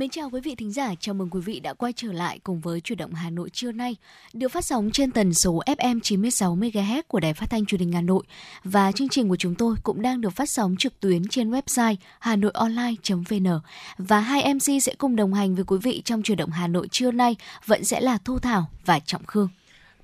Mến chào quý vị thính giả, chào mừng quý vị đã quay trở lại cùng với Chuyển động Hà Nội trưa nay, được phát sóng trên tần số FM 96 MHz của Đài Phát thanh Truyền hình Hà Nội. Và chương trình của chúng tôi cũng đang được phát sóng trực tuyến trên website hanoionline.vn và hai MC sẽ cùng đồng hành với quý vị trong Chuyển động Hà Nội trưa nay. Vẫn sẽ là Thu Thảo và Trọng Khương.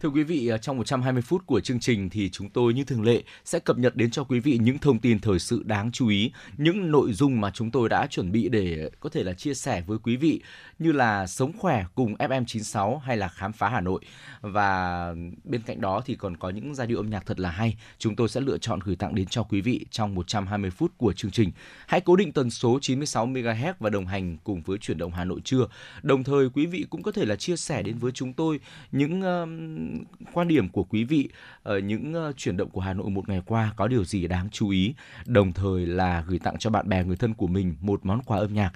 Thưa quý vị, à, trong 120 phút của chương trình thì chúng tôi như thường lệ sẽ cập nhật đến cho quý vị những thông tin thời sự đáng chú ý, những nội dung mà chúng tôi đã chuẩn bị để có thể là chia sẻ với quý vị như là Sống khỏe cùng FM96 hay là Khám phá Hà Nội. Và bên cạnh đó thì còn có những giai điệu âm nhạc thật là hay, chúng tôi sẽ lựa chọn gửi tặng đến cho quý vị trong 120 phút của chương trình. Hãy cố định tần số 96 MHz và đồng hành cùng với chuyển động Hà Nội trưa. Đồng thời quý vị cũng có thể là chia sẻ đến với chúng tôi những uh, quan điểm của quý vị ở những ờ, chuyển động của Hà Nội một ngày qua có điều gì đáng chú ý, đồng thời là gửi tặng cho bạn bè người thân của mình một món quà âm nhạc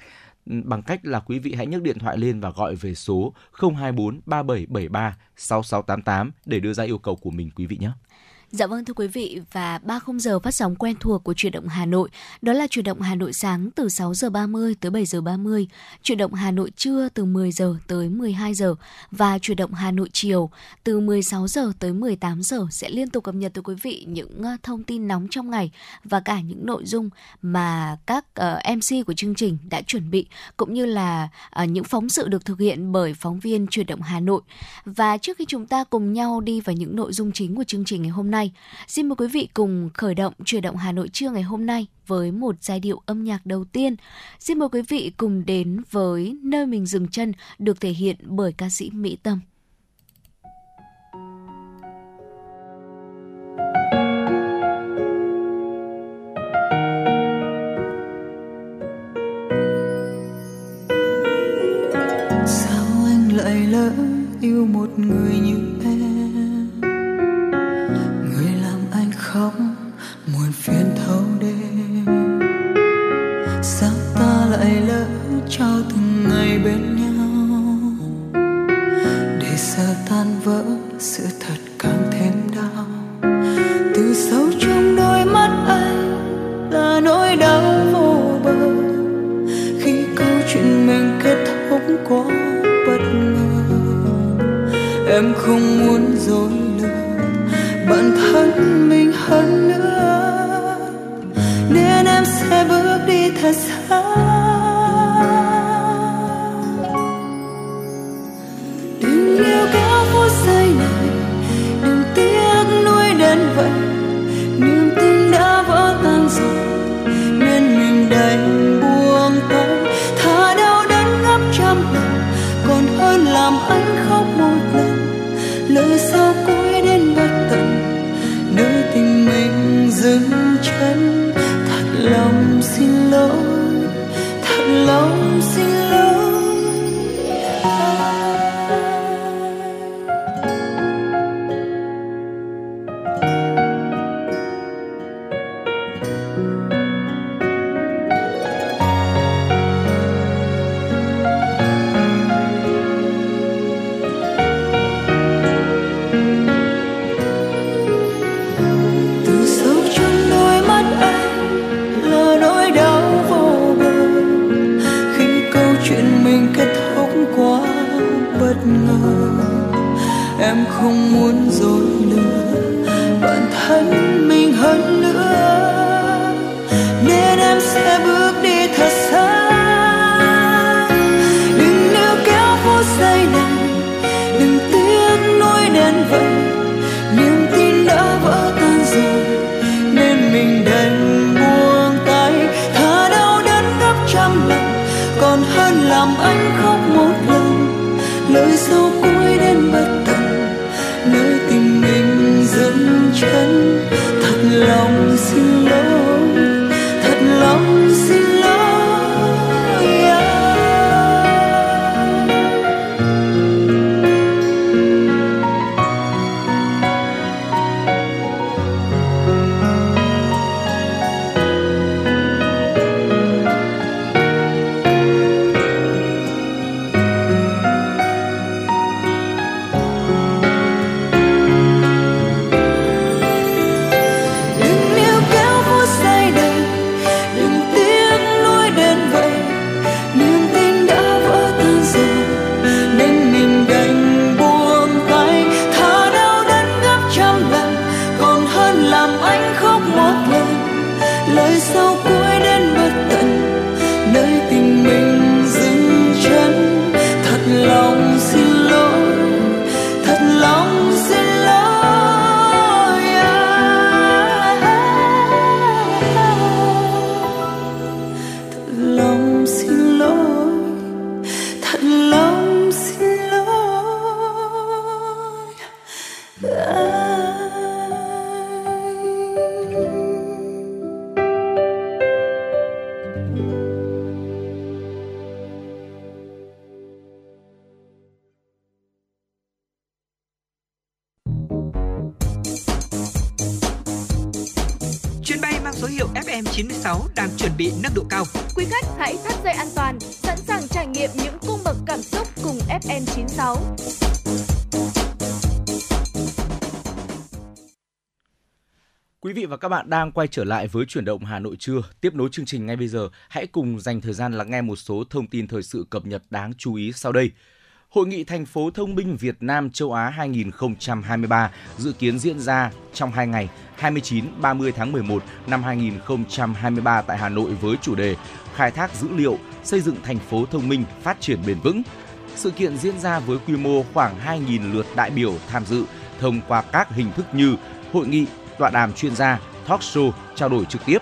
ừ, bằng cách là quý vị hãy nhấc điện thoại lên và gọi về số 024 3773 6688 để đưa ra yêu cầu của mình quý vị nhé. Dạ vâng thưa quý vị và 30 giờ phát sóng quen thuộc của chuyển động Hà Nội, đó là chuyển động Hà Nội sáng từ 6 giờ 30 tới 7 giờ 30, chuyển động Hà Nội trưa từ 10 giờ tới 12 giờ và chuyển động Hà Nội chiều từ 16 giờ tới 18 giờ sẽ liên tục cập nhật tới quý vị những ờ, thông tin nóng trong ngày và cả những nội dung mà các ờ, uh, MC của chương trình đã chuẩn bị cũng như là uh, những phóng sự được thực hiện bởi phóng viên chuyển động Hà Nội. Và trước khi chúng ta cùng nhau đi vào những nội dung chính của chương trình ngày hôm nay nay. Xin mời quý vị cùng khởi động chuyển động Hà Nội trưa ngày hôm nay với một giai điệu âm nhạc đầu tiên. Xin mời quý vị cùng đến với nơi mình dừng chân được thể hiện bởi ca sĩ Mỹ Tâm. Sao anh lại lỡ yêu một người như bên nhau. Để giờ tan vỡ, sự thật càng thêm đau. Từ sâu trong đôi mắt anh là nỗi đau vô bờ. Khi câu chuyện mình kết thúc quá bất ngờ, em không muốn dối lừa. Bản thân mình hơn nữa, nên em sẽ bước đi thật xa. Bạn đang quay trở lại với chuyển động Hà Nội trưa. Tiếp nối chương trình ngay bây giờ, hãy cùng dành thời gian lắng nghe một số thông tin thời sự cập nhật đáng chú ý sau đây. Hội nghị thành phố thông minh Việt Nam châu Á 2023 dự kiến diễn ra trong 2 ngày 29-30 tháng 11 năm 2023 tại Hà Nội với chủ đề Khai thác dữ liệu, xây dựng thành phố thông minh, phát triển bền vững. Sự kiện diễn ra với quy mô khoảng 2.000 lượt đại biểu tham dự thông qua các hình thức như hội nghị, tọa đàm chuyên gia, talk show, trao đổi trực tiếp.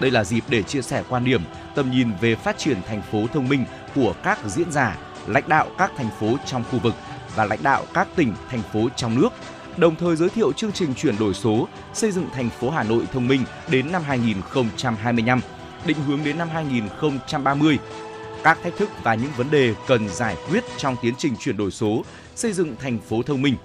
Đây là dịp để chia sẻ quan điểm, tầm nhìn về phát triển thành phố thông minh của các diễn giả, lãnh đạo các thành phố trong khu vực và lãnh đạo các tỉnh, thành phố trong nước, đồng thời giới thiệu chương trình chuyển đổi số, xây dựng thành phố Hà Nội thông minh đến năm 2025, định hướng đến năm 2030, các thách thức và những vấn đề cần giải quyết trong tiến trình chuyển đổi số, xây dựng thành phố thông minh.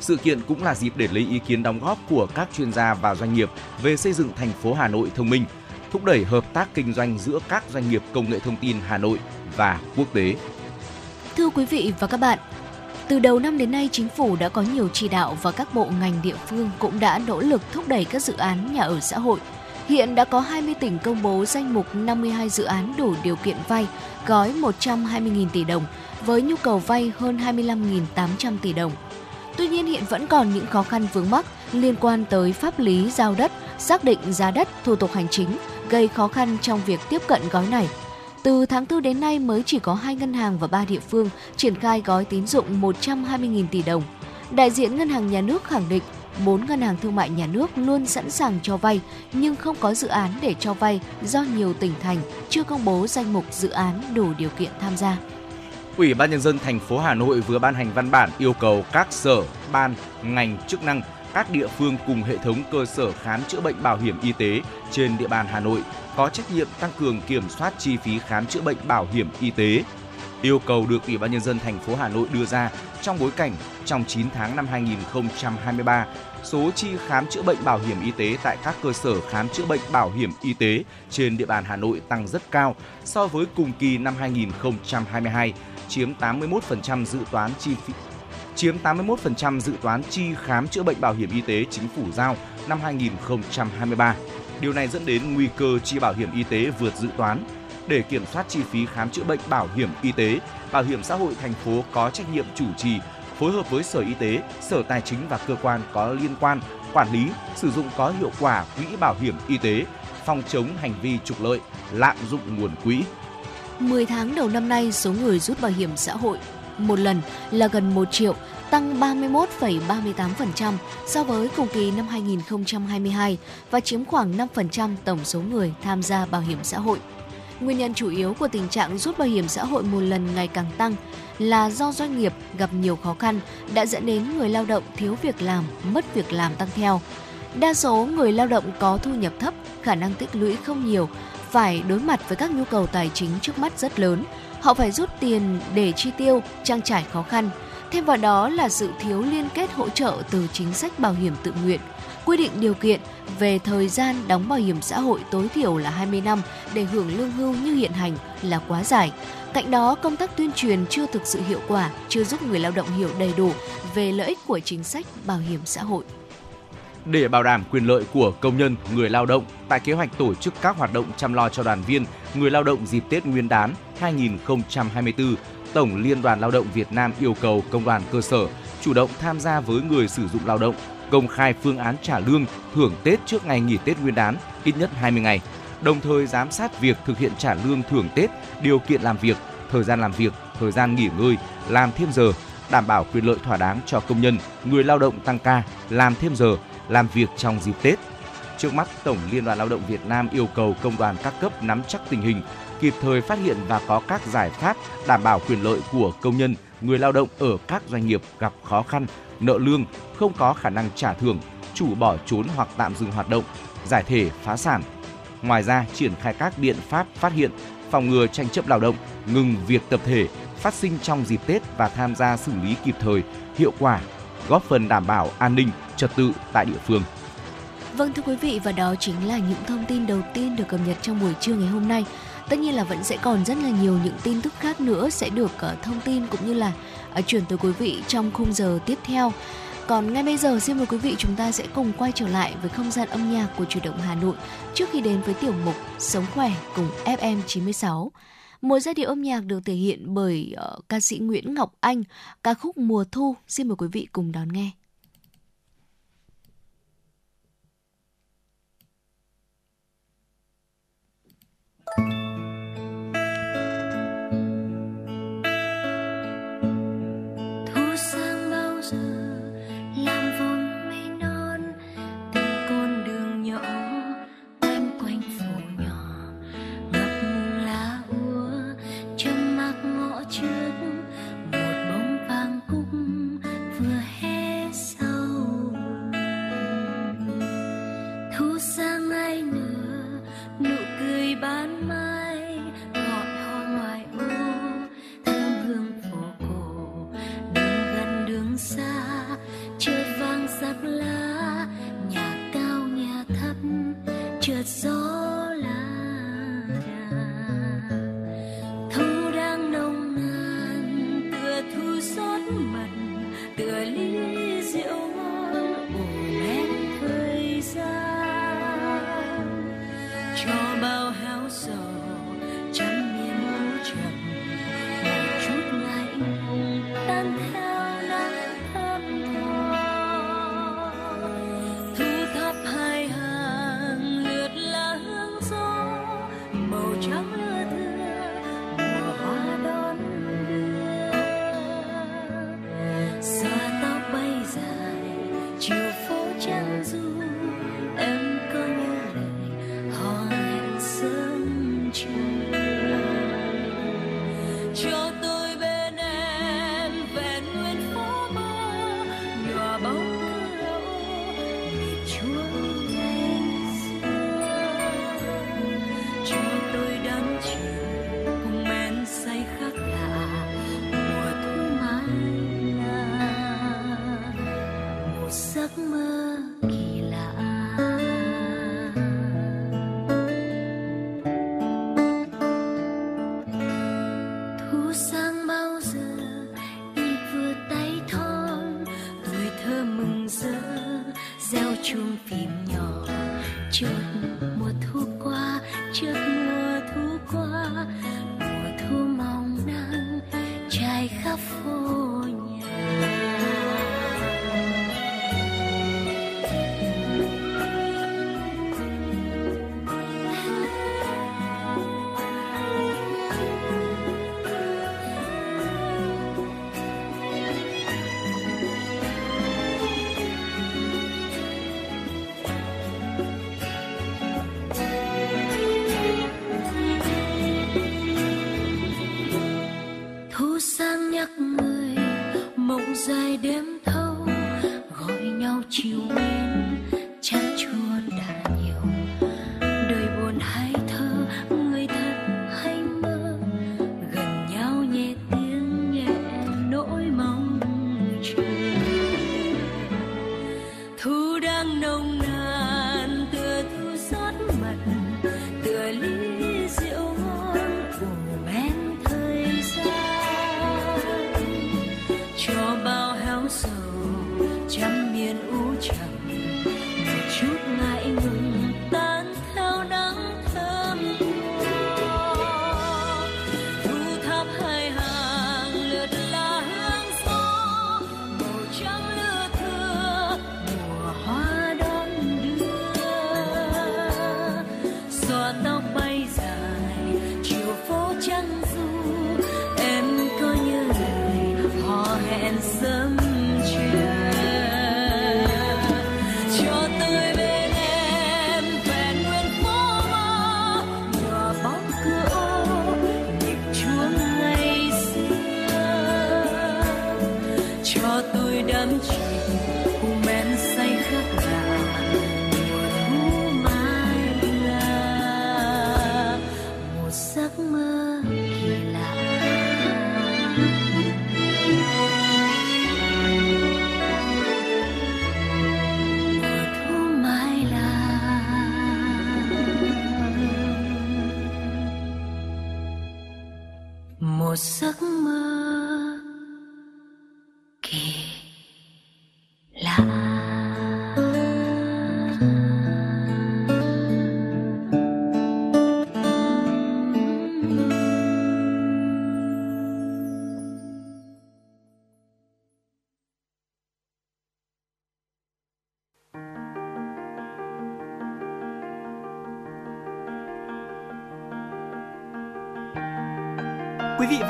Sự kiện cũng là dịp để lấy ý kiến đóng góp của các chuyên gia và doanh nghiệp về xây dựng thành phố Hà Nội thông minh, thúc đẩy hợp tác kinh doanh giữa các doanh nghiệp công nghệ thông tin Hà Nội và quốc tế. Thưa quý vị và các bạn, từ đầu năm đến nay, chính phủ đã có nhiều chỉ đạo và các bộ ngành địa phương cũng đã nỗ lực thúc đẩy các dự án nhà ở xã hội. Hiện đã có 20 tỉnh công bố danh mục 52 dự án đủ điều kiện vay, gói 120.000 tỷ đồng, với nhu cầu vay hơn 25.800 tỷ đồng. Tuy nhiên hiện vẫn còn những khó khăn vướng mắc liên quan tới pháp lý giao đất, xác định giá đất, thủ tục hành chính, gây khó khăn trong việc tiếp cận gói này. Từ tháng 4 đến nay mới chỉ có hai ngân hàng và ba địa phương triển khai gói tín dụng 120.000 tỷ đồng. Đại diện Ngân hàng Nhà nước khẳng định bốn ngân hàng thương mại nhà nước luôn sẵn sàng cho vay nhưng không có dự án để cho vay do nhiều tỉnh thành chưa công bố danh mục dự án đủ điều kiện tham gia. Ủy ban nhân dân thành phố Hà Nội vừa ban hành văn bản yêu cầu các sở, ban, ngành chức năng, các địa phương cùng hệ thống cơ sở khám chữa bệnh bảo hiểm y tế trên địa bàn Hà Nội có trách nhiệm tăng cường kiểm soát chi phí khám chữa bệnh bảo hiểm y tế. Yêu cầu được Ủy ban nhân dân thành phố Hà Nội đưa ra trong bối cảnh trong 9 tháng năm 2023, số chi khám chữa bệnh bảo hiểm y tế tại các cơ sở khám chữa bệnh bảo hiểm y tế trên địa bàn Hà Nội tăng rất cao so với cùng kỳ năm 2022, chiếm 81% dự toán chi phí chiếm 81% dự toán chi khám chữa bệnh bảo hiểm y tế chính phủ giao năm 2023. Điều này dẫn đến nguy cơ chi bảo hiểm y tế vượt dự toán. Để kiểm soát chi phí khám chữa bệnh bảo hiểm y tế, Bảo hiểm xã hội thành phố có trách nhiệm chủ trì phối hợp với Sở Y tế, Sở Tài chính và cơ quan có liên quan quản lý, sử dụng có hiệu quả quỹ bảo hiểm y tế, phòng chống hành vi trục lợi, lạm dụng nguồn quỹ. 10 tháng đầu năm nay, số người rút bảo hiểm xã hội một lần là gần 1 triệu, tăng 31,38% so với cùng kỳ năm 2022 và chiếm khoảng 5% tổng số người tham gia bảo hiểm xã hội. Nguyên nhân chủ yếu của tình trạng rút bảo hiểm xã hội một lần ngày càng tăng là do doanh nghiệp gặp nhiều khó khăn đã dẫn đến người lao động thiếu việc làm, mất việc làm tăng theo. Đa số người lao động có thu nhập thấp, khả năng tích lũy không nhiều, phải đối mặt với các nhu cầu tài chính trước mắt rất lớn. Họ phải rút tiền để chi tiêu, trang trải khó khăn. Thêm vào đó là sự thiếu liên kết hỗ trợ từ chính sách bảo hiểm tự nguyện, quy định điều kiện về thời gian đóng bảo hiểm xã hội tối thiểu là 20 năm để hưởng lương hưu như hiện hành là quá dài. Cạnh đó, công tác tuyên truyền chưa thực sự hiệu quả, chưa giúp người lao động hiểu đầy đủ về lợi ích của chính sách bảo hiểm xã hội. Để bảo đảm quyền lợi của công nhân, người lao động, tại kế hoạch tổ chức các hoạt động chăm lo cho đoàn viên, người lao động dịp Tết Nguyên đán 2024, Tổng Liên đoàn Lao động Việt Nam yêu cầu công đoàn cơ sở chủ động tham gia với người sử dụng lao động, công khai phương án trả lương, thưởng Tết trước ngày nghỉ Tết Nguyên đán ít nhất 20 ngày, đồng thời giám sát việc thực hiện trả lương thưởng Tết, điều kiện làm việc, thời gian làm việc, thời gian nghỉ ngơi, làm thêm giờ, đảm bảo quyền lợi thỏa đáng cho công nhân, người lao động tăng ca, làm thêm giờ, làm việc trong dịp Tết. Trước mắt, Tổng Liên đoàn Lao động Việt Nam yêu cầu công đoàn các cấp nắm chắc tình hình, kịp thời phát hiện và có các giải pháp đảm bảo quyền lợi của công nhân, người lao động ở các doanh nghiệp gặp khó khăn, nợ lương, không có khả năng trả thưởng, chủ bỏ trốn hoặc tạm dừng hoạt động, giải thể, phá sản. Ngoài ra, triển khai các biện pháp phát hiện, phòng ngừa tranh chấp lao động, ngừng việc tập thể phát sinh trong dịp Tết và tham gia xử lý kịp thời, hiệu quả, góp phần đảm bảo an ninh, trật tự tại địa phương. Vâng thưa quý vị và đó chính là những thông tin đầu tiên được cập nhật trong buổi trưa ngày hôm nay. Tất nhiên là vẫn sẽ còn rất là nhiều những tin tức khác nữa sẽ được ờ, thông tin cũng như là ờ, chuyển tới quý vị trong khung giờ tiếp theo. Còn ngay bây giờ xin mời quý vị chúng ta sẽ cùng quay trở lại với không gian âm nhạc của chủ động Hà Nội trước khi đến với tiểu mục Sống khỏe cùng FM 96. Một giai điệu âm nhạc được thể hiện bởi uh, ca sĩ Nguyễn Ngọc Anh, ca khúc Mùa Thu. Xin mời quý vị cùng đón nghe.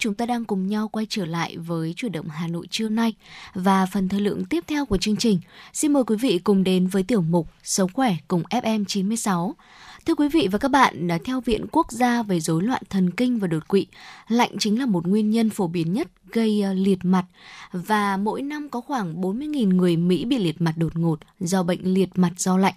chúng ta đang cùng nhau quay trở lại với chuyển động Hà Nội trưa nay và phần thời lượng tiếp theo của chương trình. Xin mời quý vị cùng đến với tiểu mục Sống khỏe cùng FM 96. Thưa quý vị và các bạn, theo Viện Quốc gia về rối loạn thần kinh và đột quỵ, lạnh chính là một nguyên nhân phổ biến nhất gây ờ, liệt mặt và mỗi năm có khoảng 40.000 người Mỹ bị liệt mặt đột ngột do bệnh liệt mặt do lạnh.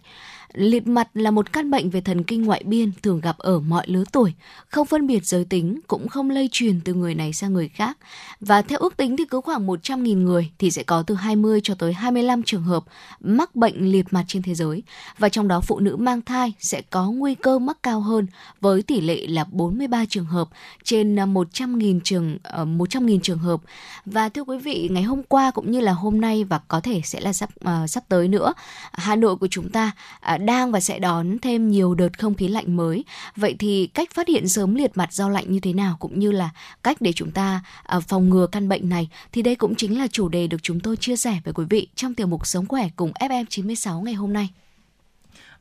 Liệt mặt là một căn bệnh về thần kinh ngoại biên thường gặp ở mọi lứa tuổi, không phân biệt giới tính, cũng không lây truyền từ người này sang người khác. Và theo ước tính thì cứ khoảng 100.000 người thì sẽ có từ 20 cho tới 25 trường hợp mắc bệnh liệt mặt trên thế giới. Và trong đó phụ nữ mang thai sẽ có nguy cơ mắc cao hơn với tỷ lệ là 43 trường hợp trên à, 100.000 trường ờ, 100.000 trường hợp. Và thưa quý vị, ngày hôm qua cũng như là hôm nay và có thể sẽ là sắp uh, sắp tới nữa, Hà Nội của chúng ta uh, đang và sẽ đón thêm nhiều đợt không khí lạnh mới. Vậy thì cách phát hiện sớm liệt mặt do lạnh như thế nào cũng như là cách để chúng ta à, phòng ngừa căn bệnh này thì đây cũng chính là chủ đề được chúng tôi chia sẻ với quý vị trong tiểu mục Sống khỏe cùng FM96 ngày hôm nay.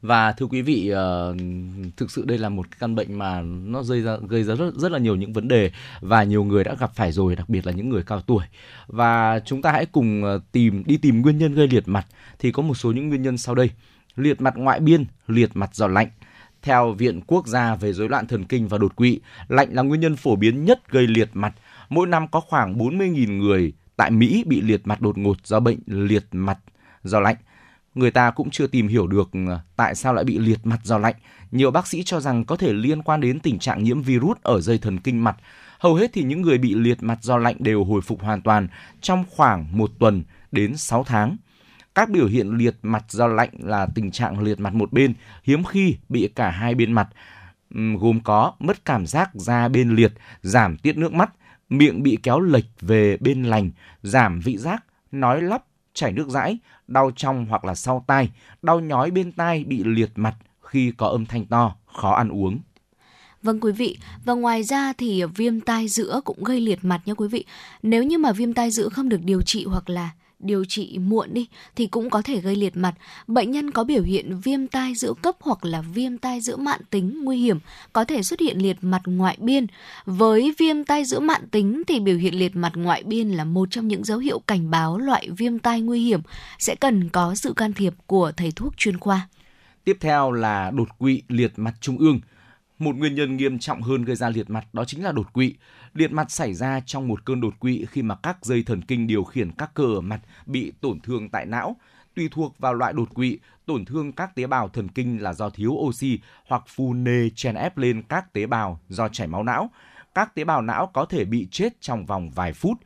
Và thưa quý vị, uh, thực sự đây là một căn bệnh mà nó gây ra gây ra rất rất là nhiều những vấn đề và nhiều người đã gặp phải rồi, đặc biệt là những người cao tuổi. Và chúng ta hãy cùng ờ, tìm đi tìm nguyên nhân gây liệt mặt thì có một số những nguyên nhân sau đây liệt mặt ngoại biên, liệt mặt do lạnh. Theo Viện Quốc gia về rối loạn thần kinh và đột quỵ, lạnh là nguyên nhân phổ biến nhất gây liệt mặt. Mỗi năm có khoảng 40.000 người tại Mỹ bị liệt mặt đột ngột do bệnh liệt mặt do lạnh. Người ta cũng chưa tìm hiểu được ừ, tại sao lại bị liệt mặt do lạnh. Nhiều bác sĩ cho rằng có thể liên quan đến tình trạng nhiễm virus ở dây thần kinh mặt. Hầu hết thì những người bị liệt mặt do lạnh đều hồi phục hoàn toàn trong khoảng một tuần đến 6 tháng. Các biểu hiện liệt mặt do lạnh là tình trạng liệt mặt một bên, hiếm khi bị cả hai bên mặt, gồm có mất cảm giác da bên liệt, giảm tiết nước mắt, miệng bị kéo lệch về bên lành, giảm vị giác, nói lắp, chảy nước dãi, đau trong hoặc là sau tai, đau nhói bên tai bị liệt mặt khi có âm thanh to, khó ăn uống. Vâng quý vị, và ngoài ra thì viêm tai giữa cũng gây liệt mặt nha quý vị. Nếu như mà viêm tai giữa không được điều trị hoặc là điều trị muộn đi, thì cũng có thể gây liệt mặt. Bệnh nhân có biểu hiện viêm tai giữa cấp hoặc là viêm tai giữa mạn tính nguy hiểm, có thể xuất hiện liệt mặt ngoại biên. Với viêm tai giữa mạn tính thì biểu hiện liệt mặt ngoại biên là một trong những dấu hiệu cảnh báo loại viêm tai nguy hiểm sẽ cần có sự can thiệp của thầy thuốc chuyên khoa. Tiếp theo là đột quỵ liệt mặt trung ương. Một nguyên nhân nghiêm trọng hơn gây ra liệt mặt đó chính là đột quỵ. Liệt mặt xảy ra trong một cơn đột quỵ khi mà các dây thần kinh điều khiển các cơ ở mặt bị tổn thương tại não. Tùy thuộc vào loại đột quỵ, tổn thương các tế bào thần kinh là do thiếu oxy hoặc phù nề chèn ép lên các tế bào do chảy máu não. Các tế bào não có thể bị chết trong vòng vài phút.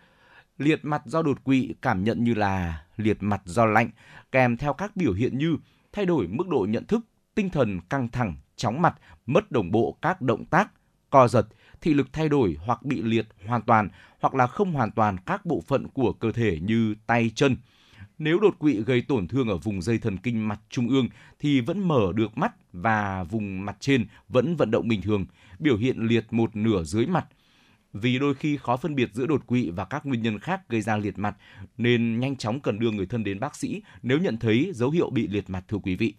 Liệt mặt do đột quỵ cảm nhận như là liệt mặt do lạnh, kèm theo các biểu hiện như thay đổi mức độ nhận thức, tinh thần căng thẳng, chóng mặt, mất đồng bộ các động tác, co giật, thị lực thay đổi hoặc bị liệt hoàn toàn hoặc là không hoàn toàn các bộ phận của cơ thể như tay chân. Nếu đột quỵ gây tổn thương ở vùng dây thần kinh mặt trung ương thì vẫn mở được mắt và vùng mặt trên vẫn vận động bình thường, biểu hiện liệt một nửa dưới mặt. Vì đôi khi khó phân biệt giữa đột quỵ và các nguyên nhân khác gây ra liệt mặt nên nhanh chóng cần đưa người thân đến bác sĩ nếu nhận thấy dấu hiệu bị liệt mặt thưa quý vị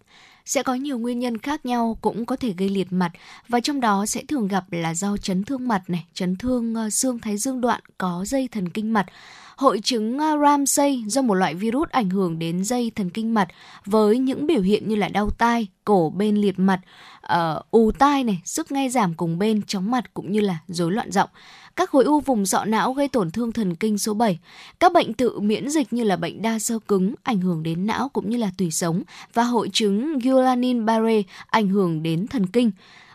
sẽ có nhiều nguyên nhân khác nhau cũng có thể gây liệt mặt và trong đó sẽ thường gặp là do chấn thương mặt này, chấn thương ờ, xương thái dương đoạn có dây thần kinh mặt. Hội chứng ờ, Ramsay do một loại virus ảnh hưởng đến dây thần kinh mặt với những biểu hiện như là đau tai, cổ bên liệt mặt, uh, ù tai này, sức nghe giảm cùng bên, chóng mặt cũng như là rối loạn giọng các khối u vùng sọ não gây tổn thương thần kinh số 7, các bệnh tự miễn dịch như là bệnh đa sơ cứng ảnh hưởng đến não cũng như là tủy sống và hội chứng Guillain-Barré ảnh hưởng đến thần kinh.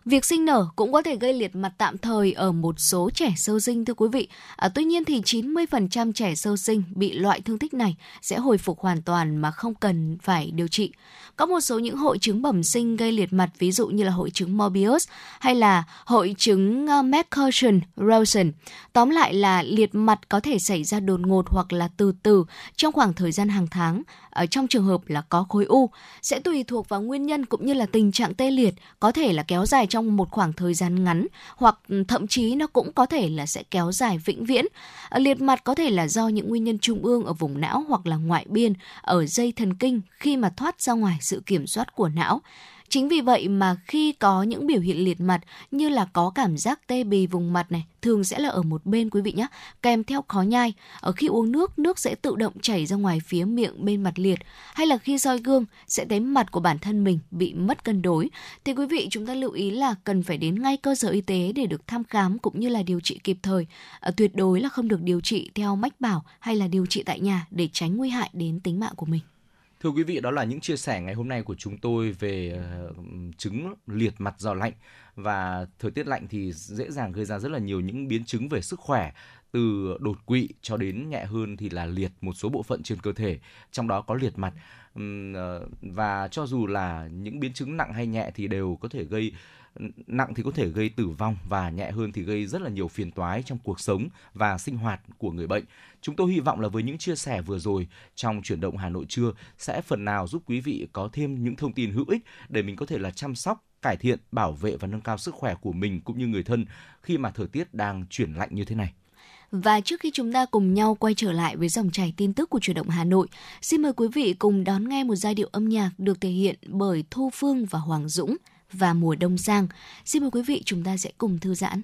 Việc sinh nở cũng có thể gây liệt mặt tạm thời ở một số trẻ sơ sinh thưa quý vị. À, tuy nhiên thì 90% trẻ sơ sinh bị loại thương tích này sẽ hồi phục hoàn toàn mà không cần phải điều trị. Có một số những hội chứng bẩm sinh gây liệt mặt ví dụ như là hội chứng Mobius hay là hội chứng ờ, uh, McCutcheon-Rosen. Tóm lại là liệt mặt có thể xảy ra đột ngột hoặc là từ từ trong khoảng thời gian hàng tháng. Ở trong trường hợp là có khối u, sẽ tùy thuộc vào nguyên nhân cũng như là tình trạng tê liệt, có thể là kéo dài trong một khoảng thời gian ngắn hoặc ừ, thậm chí nó cũng có thể là sẽ kéo dài vĩnh viễn. Ờ, liệt mặt có thể là do những nguyên nhân trung ương ở vùng não hoặc là ngoại biên, ở dây thần kinh khi mà thoát ra ngoài sự kiểm soát của não. Chính vì vậy mà khi có những biểu hiện liệt mặt như là có cảm giác tê bì vùng mặt này, thường sẽ là ở một bên quý vị nhé, kèm theo khó nhai. Ở khi uống nước, nước sẽ tự động chảy ra ngoài phía miệng bên mặt liệt. Hay là khi soi gương, sẽ thấy mặt của bản thân mình bị mất cân đối. Thì quý vị chúng ta lưu ý là cần phải đến ngay cơ sở y tế để được thăm khám cũng như là điều trị kịp thời. À, tuyệt đối là không được điều trị theo mách bảo hay là điều trị tại nhà để tránh nguy hại đến tính mạng của mình. Thưa quý vị, đó là những chia sẻ ngày hôm nay của chúng tôi về ờ, chứng liệt mặt do lạnh và thời tiết lạnh thì dễ dàng gây ra rất là nhiều những biến chứng về sức khỏe từ đột quỵ cho đến nhẹ hơn thì là liệt một số bộ phận trên cơ thể, trong đó có liệt mặt. Ờ, và cho dù là những biến chứng nặng hay nhẹ thì đều có thể gây nặng thì có thể gây tử vong và nhẹ hơn thì gây rất là nhiều phiền toái trong cuộc sống và sinh hoạt của người bệnh. Chúng tôi hy vọng là với những chia sẻ vừa rồi trong chuyển động Hà Nội trưa sẽ phần nào giúp quý vị có thêm những thông tin hữu ích để mình có thể là chăm sóc cải thiện, bảo vệ và nâng cao sức khỏe của mình cũng như người thân khi mà thời tiết đang chuyển lạnh như thế này. Và trước khi chúng ta cùng nhau quay trở lại với dòng chảy tin tức của chuyển động Hà Nội, xin mời quý vị cùng đón nghe một giai điệu âm nhạc được thể hiện bởi Thu Phương và Hoàng Dũng và mùa đông sang. Xin mời quý vị chúng ta sẽ cùng thư giãn.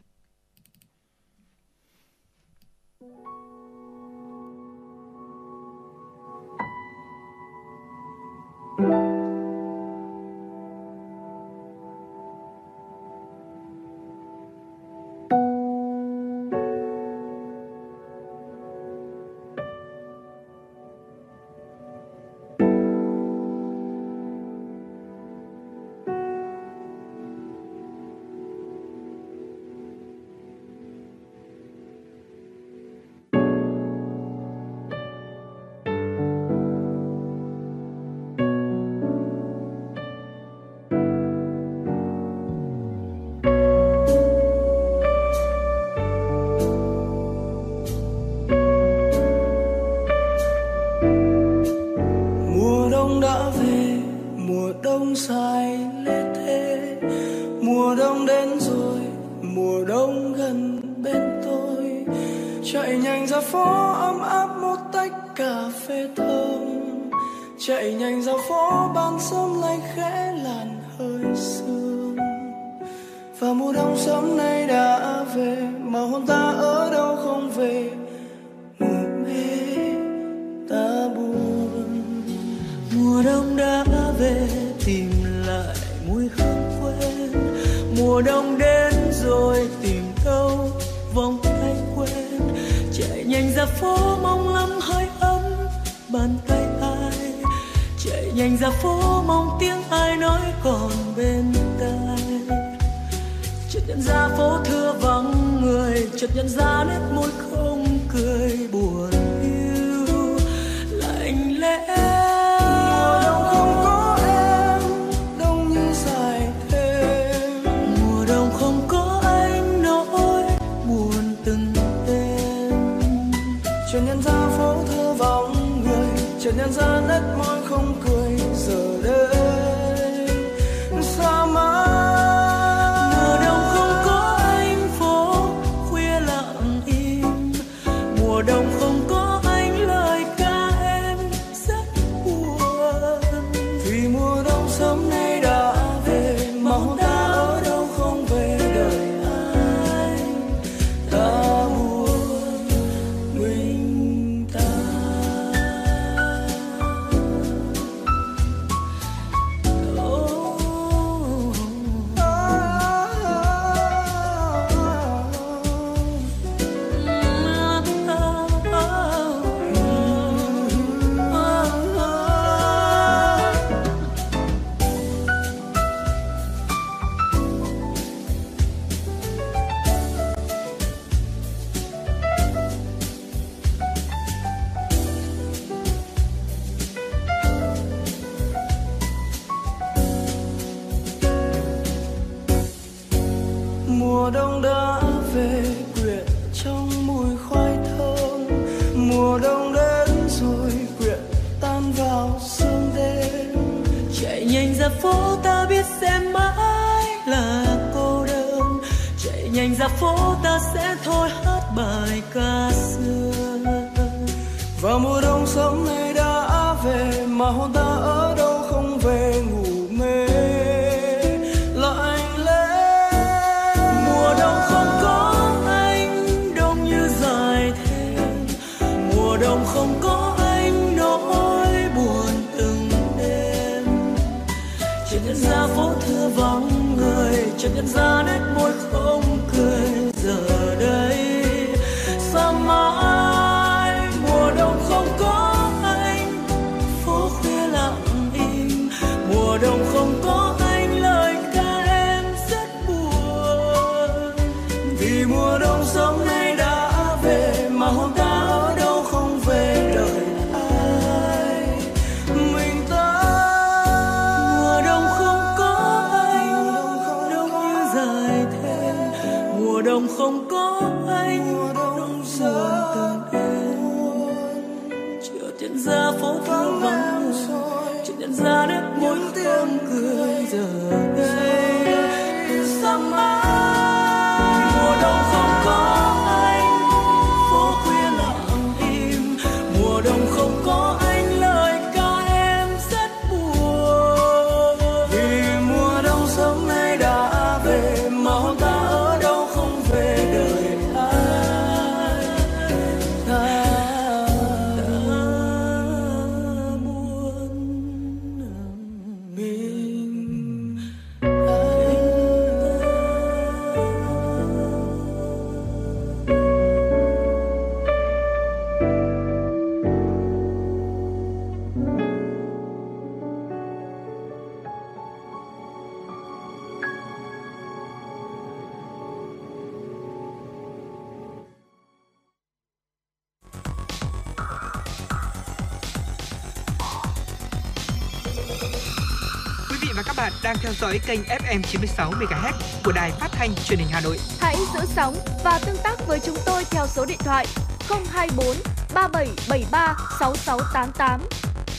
đang theo dõi kênh FM 96 MHz của đài phát thanh truyền hình Hà Nội. Hãy giữ sóng và tương tác với chúng tôi theo số điện thoại 024 3773 6688.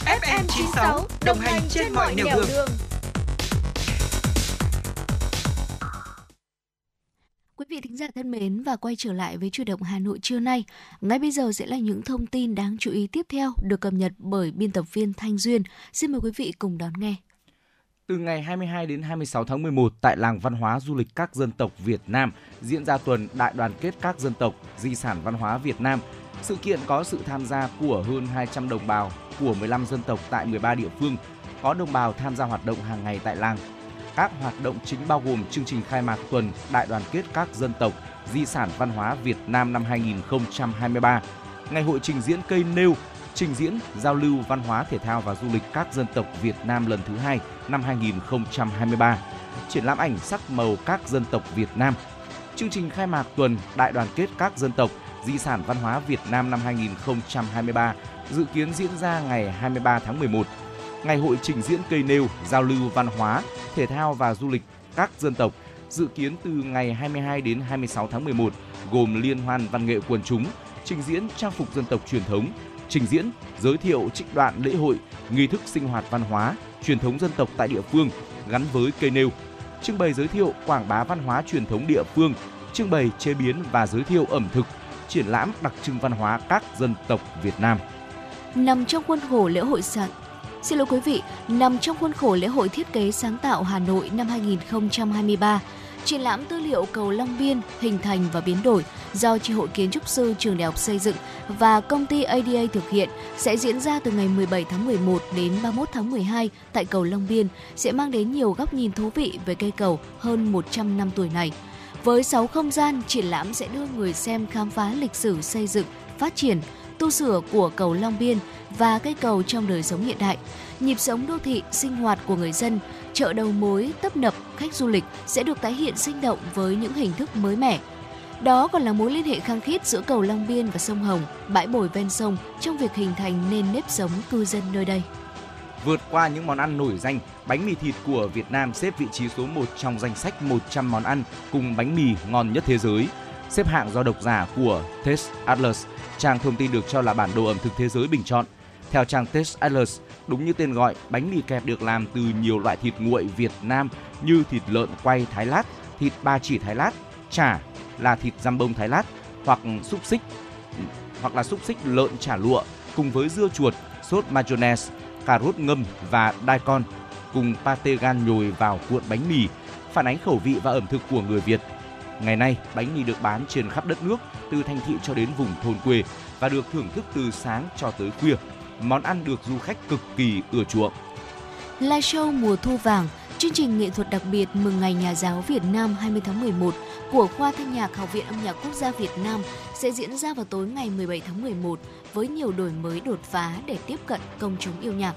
FM 96 đồng hành trên mọi nẻo đường. Quý vị thính giả thân mến và quay trở lại với chuyển động Hà Nội trưa nay. Ngay bây giờ sẽ là những thông tin đáng chú ý tiếp theo được cập nhật bởi biên tập viên Thanh Duyên. Xin mời quý vị cùng đón nghe. Từ ngày 22 đến 26 tháng 11 tại làng văn hóa du lịch các dân tộc Việt Nam diễn ra tuần đại đoàn kết các dân tộc di sản văn hóa Việt Nam. Sự kiện có sự tham gia của hơn 200 đồng bào của 15 dân tộc tại 13 địa phương, có đồng bào tham gia hoạt động hàng ngày tại làng. Các hoạt động chính bao gồm chương trình khai mạc tuần đại đoàn kết các dân tộc di sản văn hóa Việt Nam năm 2023, ngày hội trình diễn cây nêu trình diễn giao lưu văn hóa thể thao và du lịch các dân tộc Việt Nam lần thứ hai năm 2023, triển lãm ảnh sắc màu các dân tộc Việt Nam. Chương trình khai mạc tuần Đại đoàn kết các dân tộc Di sản văn hóa Việt Nam năm 2023 dự kiến diễn ra ngày 23 tháng 11. Ngày hội trình diễn cây nêu, giao lưu văn hóa, thể thao và du lịch các dân tộc dự kiến từ ngày 22 đến 26 tháng 11 gồm liên hoan văn nghệ quần chúng, trình diễn trang phục dân tộc truyền thống, trình diễn, giới thiệu trích đoạn lễ hội, nghi thức sinh hoạt văn hóa, truyền thống dân tộc tại địa phương gắn với cây nêu, trưng bày giới thiệu quảng bá văn hóa truyền thống địa phương, trưng bày chế biến và giới thiệu ẩm thực, triển lãm đặc trưng văn hóa các dân tộc Việt Nam. Nằm trong khuôn khổ lễ hội sáng Xin lỗi quý vị, nằm trong khuôn khổ lễ hội thiết kế sáng tạo Hà Nội năm 2023, triển lãm tư liệu cầu Long Biên hình thành và biến đổi do Chi hội Kiến trúc sư Trường Đại học Xây dựng và công ty ADA thực hiện sẽ diễn ra từ ngày 17 tháng 11 đến 31 tháng 12 tại cầu Long Biên sẽ mang đến nhiều góc nhìn thú vị về cây cầu hơn 100 năm tuổi này. Với 6 không gian, triển lãm sẽ đưa người xem khám phá lịch sử xây dựng, phát triển, tu sửa của cầu Long Biên và cây cầu trong đời sống hiện đại. Nhịp sống đô thị, sinh hoạt của người dân, chợ đầu mối, tấp nập, khách du lịch sẽ được tái hiện sinh động với những hình thức mới mẻ. Đó còn là mối liên hệ khăng khít giữa cầu Long Biên và sông Hồng, bãi bồi ven sông trong việc hình thành nên nếp sống cư dân nơi đây. Vượt qua những món ăn nổi danh, bánh mì thịt của Việt Nam xếp vị trí số 1 trong danh sách 100 món ăn cùng bánh mì ngon nhất thế giới. Xếp hạng do độc giả của Taste Atlas, trang thông tin được cho là bản đồ ẩm thực thế giới bình chọn. Theo trang Taste Atlas, đúng như tên gọi, bánh mì kẹp được làm từ nhiều loại thịt nguội Việt Nam như thịt lợn quay thái lát, thịt ba chỉ thái lát, chả là thịt răm bông thái lát hoặc xúc xích hoặc là xúc xích lợn chả lụa cùng với dưa chuột, sốt mayonnaise, cà rốt ngâm và daikon cùng pate gan nhồi vào cuộn bánh mì, phản ánh khẩu vị và ẩm thực của người Việt. Ngày nay, bánh mì được bán trên khắp đất nước, từ thành thị cho đến vùng thôn quê và được thưởng thức từ sáng cho tới khuya. Món ăn được du khách cực kỳ ưa chuộng. Live show mùa thu vàng, chương trình nghệ thuật đặc biệt mừng ngày nhà giáo Việt Nam 20 tháng 11 của khoa thanh nhạc Học viện âm nhạc quốc gia Việt Nam sẽ diễn ra vào tối ngày 17 tháng 11 với nhiều đổi mới đột phá để tiếp cận công chúng yêu nhạc.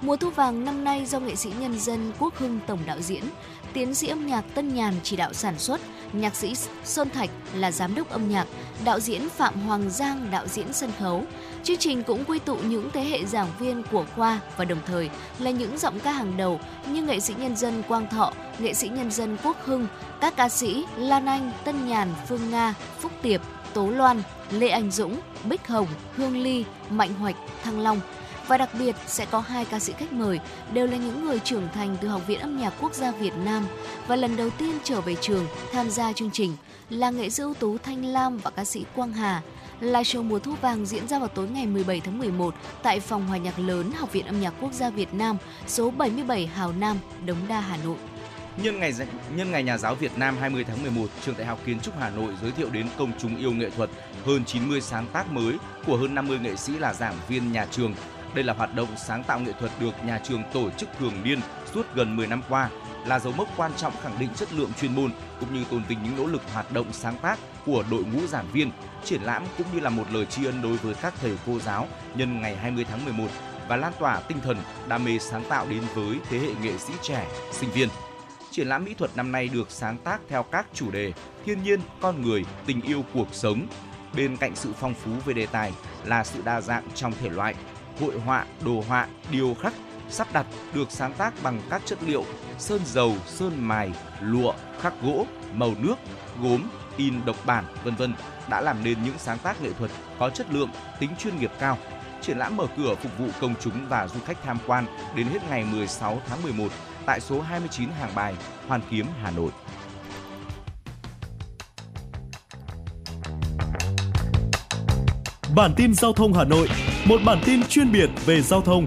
Mùa thu vàng năm nay do nghệ sĩ nhân dân Quốc Hưng tổng đạo diễn, tiến sĩ âm nhạc Tân Nhàn chỉ đạo sản xuất, nhạc sĩ Sơn Thạch là giám đốc âm nhạc, đạo diễn Phạm Hoàng Giang đạo diễn sân khấu. Chương trình cũng quy tụ những thế hệ giảng viên của khoa và đồng thời là những giọng ca hàng đầu như nghệ sĩ nhân dân Quang Thọ, nghệ sĩ nhân dân Quốc Hưng, các ca sĩ Lan Anh, Tân Nhàn, Phương Nga, Phúc Tiệp, Tố Loan, Lê Anh Dũng, Bích Hồng, Hương Ly, Mạnh Hoạch, Thăng Long và đặc biệt sẽ có hai ca sĩ khách mời đều là những người trưởng thành từ Học viện Âm nhạc Quốc gia Việt Nam và lần đầu tiên trở về trường tham gia chương trình là nghệ sĩ ưu tú Thanh Lam và ca sĩ Quang Hà. Live show mùa thu vàng diễn ra vào tối ngày 17 tháng 11 tại phòng hòa nhạc lớn Học viện Âm nhạc Quốc gia Việt Nam, số 77 Hào Nam, Đống Đa, Hà Nội. Nhân ngày nhân ngày nhà giáo Việt Nam 20 tháng 11, trường Đại học Kiến trúc Hà Nội giới thiệu đến công chúng yêu nghệ thuật hơn 90 sáng tác mới của hơn 50 nghệ sĩ là giảng viên nhà trường đây là hoạt động sáng tạo nghệ thuật được nhà trường tổ chức thường niên suốt gần 10 năm qua, là dấu mốc quan trọng khẳng định chất lượng chuyên môn cũng như tôn vinh những nỗ lực hoạt động sáng tác của đội ngũ giảng viên. Triển lãm cũng như là một lời tri ân đối với các thầy cô giáo nhân ngày 20 tháng 11 và lan tỏa tinh thần đam mê sáng tạo đến với thế hệ nghệ sĩ trẻ, sinh viên. Triển lãm mỹ thuật năm nay được sáng tác theo các chủ đề thiên nhiên, con người, tình yêu cuộc sống. Bên cạnh sự phong phú về đề tài là sự đa dạng trong thể loại, hội họa, đồ họa, điêu khắc, sắp đặt được sáng tác bằng các chất liệu sơn dầu, sơn mài, lụa, khắc gỗ, màu nước, gốm, in độc bản, vân vân đã làm nên những sáng tác nghệ thuật có chất lượng, tính chuyên nghiệp cao. Triển lãm mở cửa phục vụ công chúng và du khách tham quan đến hết ngày 16 tháng 11 tại số 29 Hàng Bài, Hoàn Kiếm, Hà Nội. Bản tin giao thông Hà Nội, một bản tin chuyên biệt về giao thông.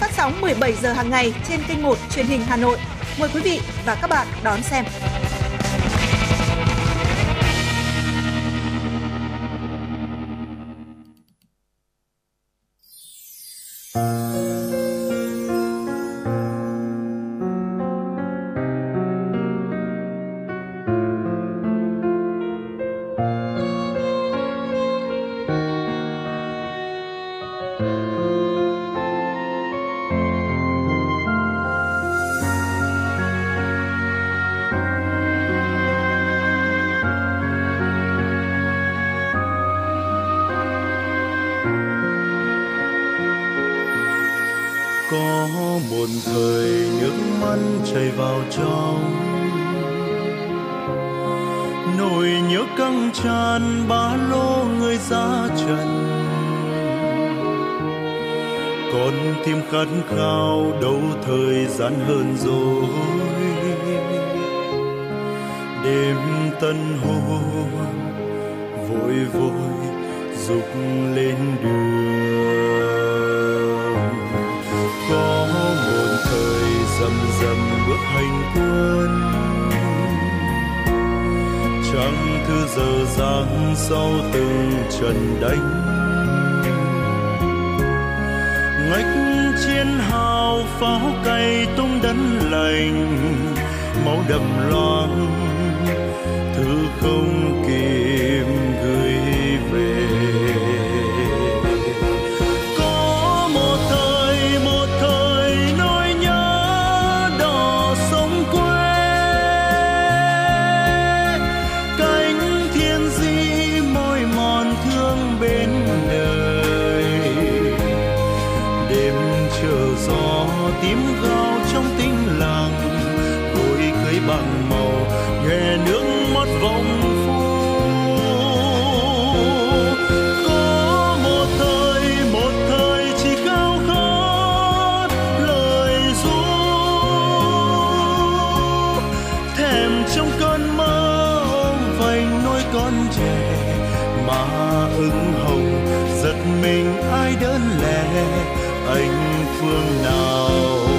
Phát sóng 17 giờ hàng ngày trên kênh 1 truyền hình Hà Nội. Mời quý vị và các bạn đón xem. Hoa ửng hồng giật mình ai đơn lẻ anh phương nào?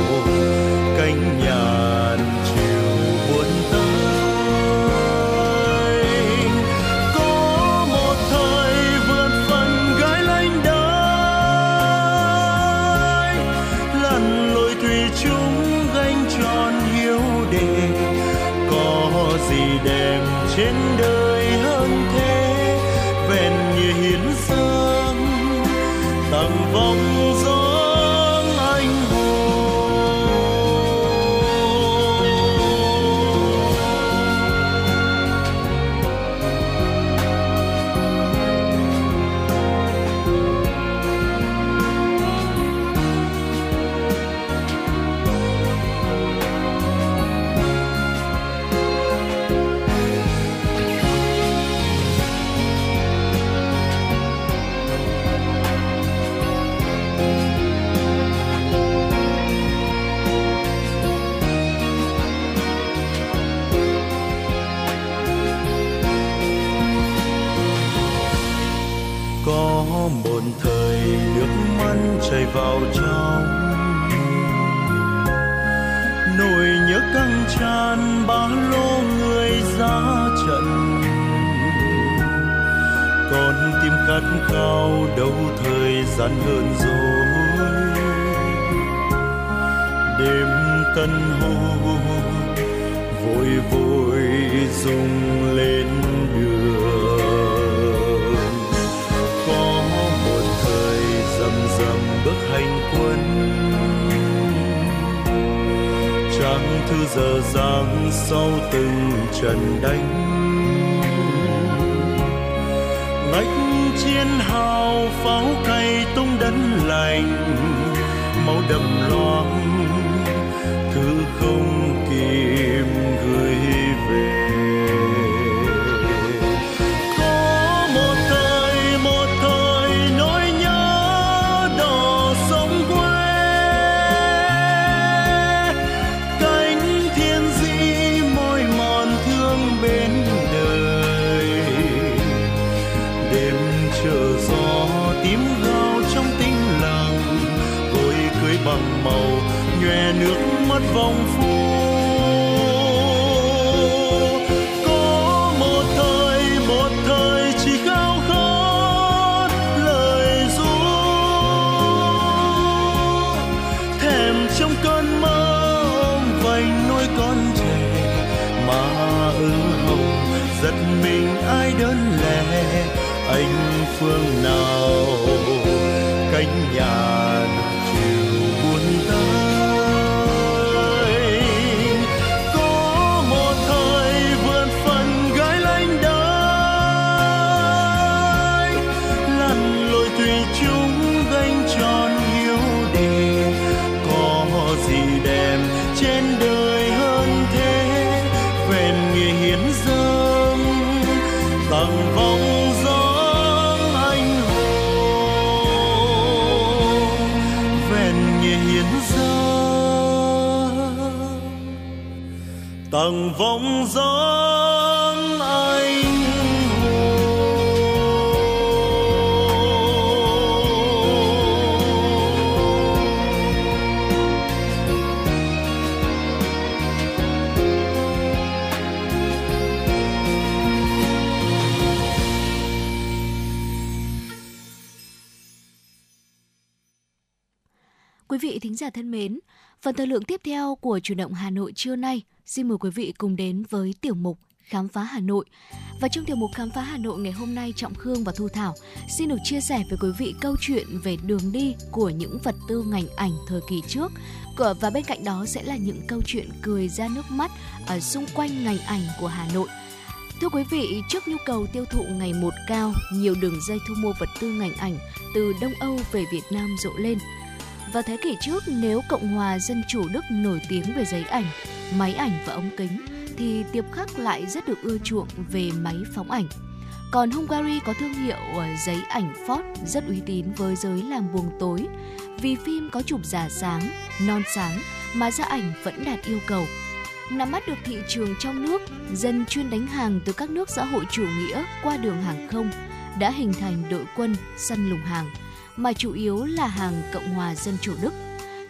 Nhau đâu thời gian hơn rồi đêm tân hôn vội vội dùng lên đường. Có một thời rầm rầm bước hành quân. Trang thư giờ giang sau từng trận đánh. Chiến hào pháo cây tung đấn lành máu đầm loang thư không kịp gửi bằng vòng gió anh Quý vị thính giả thân mến, phần thời lượng tiếp theo của chủ động Hà Nội trưa nay, xin mời quý vị cùng đến với tiểu mục Khám phá Hà Nội. Và trong tiểu mục Khám phá Hà Nội ngày hôm nay, Trọng Khương và Thu Thảo xin được chia sẻ với quý vị câu chuyện về đường đi của những vật tư ngành ảnh thời kỳ trước. Và bên cạnh đó sẽ là những câu chuyện cười ra nước mắt ở xung quanh ngành ảnh của Hà Nội. Thưa quý vị, trước nhu cầu tiêu thụ ngày một cao, nhiều đường dây thu mua vật tư ngành ảnh từ Đông Âu về Việt Nam rộ lên. Vào thế kỷ trước, nếu Cộng hòa Dân chủ Đức nổi tiếng về giấy ảnh, máy ảnh và ống kính, thì Tiệp Khắc lại rất được ưa chuộng về máy phóng ảnh. Còn Hungary có thương hiệu ờ, giấy ảnh Ford rất uy tín với giới làm buồng tối vì phim có chụp giả sáng, non sáng mà ra ảnh vẫn đạt yêu cầu. Nắm bắt được thị trường trong nước, dân chuyên đánh hàng từ các nước xã hội chủ nghĩa qua đường hàng không đã hình thành đội quân săn lùng hàng, mà chủ yếu là hàng Cộng hòa Dân chủ Đức.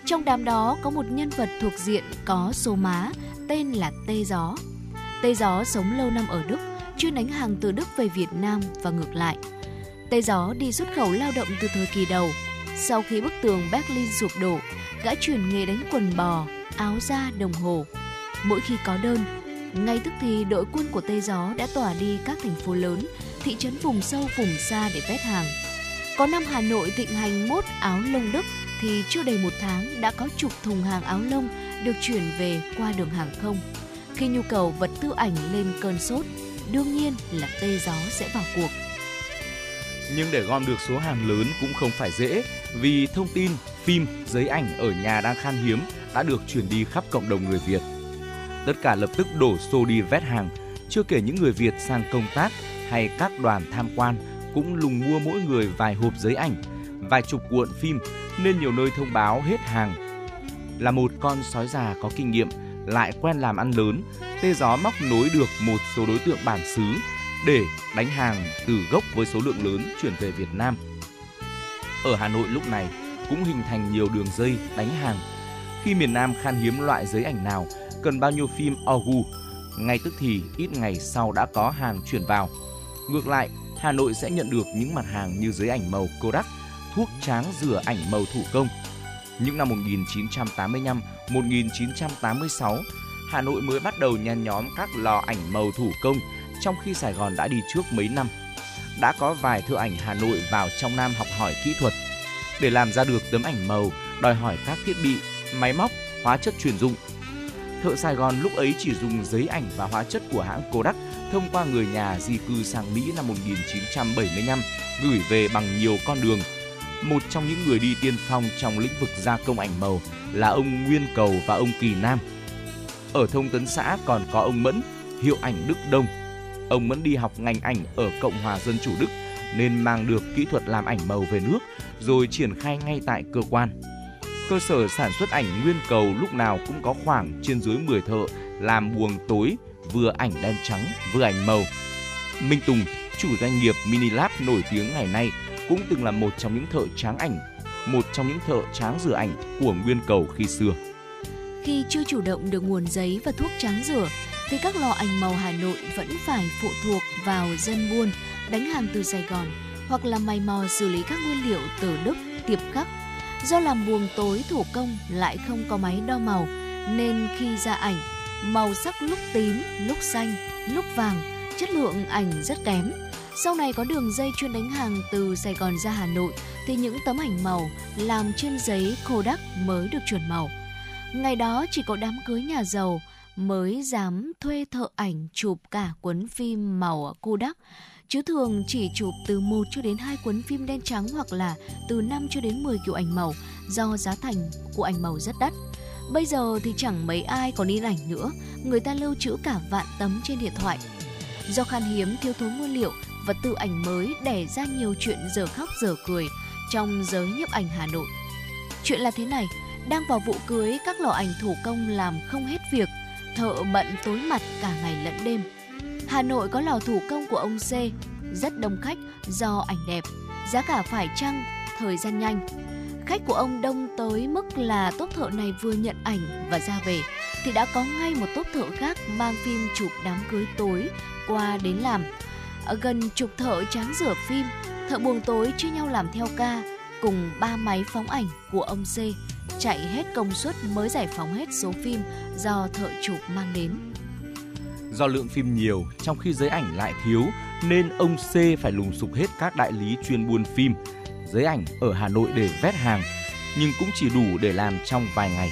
Trong đám đó có một nhân vật thuộc diện có số má tên là Tê Gió. Tê Gió sống lâu năm ở Đức, chuyên đánh hàng từ Đức về Việt Nam và ngược lại. Tê Gió đi xuất khẩu lao động từ thời kỳ đầu. Sau khi bức tường Berlin sụp đổ, gã chuyển nghề đánh quần bò, áo da, đồng hồ. Mỗi khi có đơn, ngay tức thì đội quân của Tê Gió đã tỏa đi các thành phố lớn, thị trấn vùng sâu vùng xa để vét hàng. Có năm Hà Nội thịnh hành mốt áo lông Đức thì chưa đầy một tháng đã có chục thùng hàng áo lông được chuyển về qua đường hàng không. Khi nhu cầu vật tư ảnh lên cơn sốt, đương nhiên là tê gió sẽ vào cuộc. Nhưng để gom được số hàng lớn cũng không phải dễ, vì thông tin, phim, giấy ảnh ở nhà đang khan hiếm đã được chuyển đi khắp cộng đồng người Việt. Tất cả lập tức đổ xô đi vét hàng, chưa kể những người Việt sang công tác hay các đoàn tham quan cũng lùng mua mỗi người vài hộp giấy ảnh, vài chục cuộn phim nên nhiều nơi thông báo hết hàng. Là một con sói già có kinh nghiệm, lại quen làm ăn lớn, tê gió móc nối được một số đối tượng bản xứ để đánh hàng từ gốc với số lượng lớn chuyển về Việt Nam. Ở Hà Nội lúc này cũng hình thành nhiều đường dây đánh hàng. Khi miền Nam khan hiếm loại giấy ảnh nào, cần bao nhiêu phim Ogu, ngay tức thì ít ngày sau đã có hàng chuyển vào. Ngược lại, Hà Nội sẽ nhận được những mặt hàng như giấy ảnh màu Kodak, thuốc tráng rửa ảnh màu thủ công. Những năm 1985, 1986, Hà Nội mới bắt đầu nhen nhóm các lò ảnh màu thủ công, trong khi Sài Gòn đã đi trước mấy năm. Đã có vài thợ ảnh Hà Nội vào trong Nam học hỏi kỹ thuật. Để làm ra được tấm ảnh màu, đòi hỏi các thiết bị, máy móc, hóa chất chuyên dụng. Thợ Sài Gòn lúc ấy chỉ dùng giấy ảnh và hóa chất của hãng Kodak thông qua người nhà di cư sang Mỹ năm 1975 gửi về bằng nhiều con đường. Một trong những người đi tiên phong trong lĩnh vực gia công ảnh màu là ông Nguyên Cầu và ông Kỳ Nam. Ở thông tấn xã còn có ông Mẫn, hiệu ảnh Đức Đông. Ông Mẫn đi học ngành ảnh ở Cộng hòa Dân chủ Đức nên mang được kỹ thuật làm ảnh màu về nước rồi triển khai ngay tại cơ quan. Cơ sở sản xuất ảnh Nguyên Cầu lúc nào cũng có khoảng trên dưới 10 thợ làm buồng tối vừa ảnh đen trắng vừa ảnh màu. Minh Tùng, chủ doanh nghiệp Minilab nổi tiếng ngày nay, cũng từng là một trong những thợ tráng ảnh, một trong những thợ tráng rửa ảnh của Nguyên Cầu khi xưa. Khi chưa chủ động được nguồn giấy và thuốc tráng rửa, thì các lò ảnh màu Hà Nội vẫn phải phụ thuộc vào dân buôn đánh hàng từ Sài Gòn hoặc là mày mò xử lý các nguyên liệu từ Đức, tiệp khắc. Do làm buồng tối thủ công lại không có máy đo màu, nên khi ra ảnh màu sắc lúc tím, lúc xanh, lúc vàng, chất lượng ảnh rất kém. Sau này có đường dây chuyên đánh hàng từ Sài Gòn ra Hà Nội thì những tấm ảnh màu làm trên giấy Kodak mới được chuyển màu. Ngày đó chỉ có đám cưới nhà giàu mới dám thuê thợ ảnh chụp cả cuốn phim màu Kodak chứ thường chỉ chụp từ 1 cho đến 2 cuốn phim đen trắng hoặc là từ 5 cho đến 10 kiểu ảnh màu do giá thành của ảnh màu rất đắt. Bây giờ thì chẳng mấy ai còn in ảnh nữa, người ta lưu trữ cả vạn tấm trên điện thoại. Do khan hiếm thiếu thốn nguyên liệu, và tự ảnh mới đẻ ra nhiều chuyện giờ khóc giờ cười trong giới nhiếp ảnh Hà Nội. Chuyện là thế này, đang vào vụ cưới các lò ảnh thủ công làm không hết việc, thợ bận tối mặt cả ngày lẫn đêm. Hà Nội có lò thủ công của ông C, rất đông khách do ảnh đẹp, giá cả phải chăng, thời gian nhanh. Khách của ông đông tới mức là tốt thợ này vừa nhận ảnh và ra về thì đã có ngay một tốt thợ khác mang phim chụp đám cưới tối qua đến làm. Ở gần chục thợ tráng rửa phim, thợ buồng tối chia nhau làm theo ca cùng ba máy phóng ảnh của ông C chạy hết công suất mới giải phóng hết số phim do thợ chụp mang đến. Do lượng phim nhiều, trong khi giấy ảnh lại thiếu, nên ông C phải lùng sục hết các đại lý chuyên buôn phim, giấy ảnh ở Hà Nội để vét hàng, nhưng cũng chỉ đủ để làm trong vài ngày.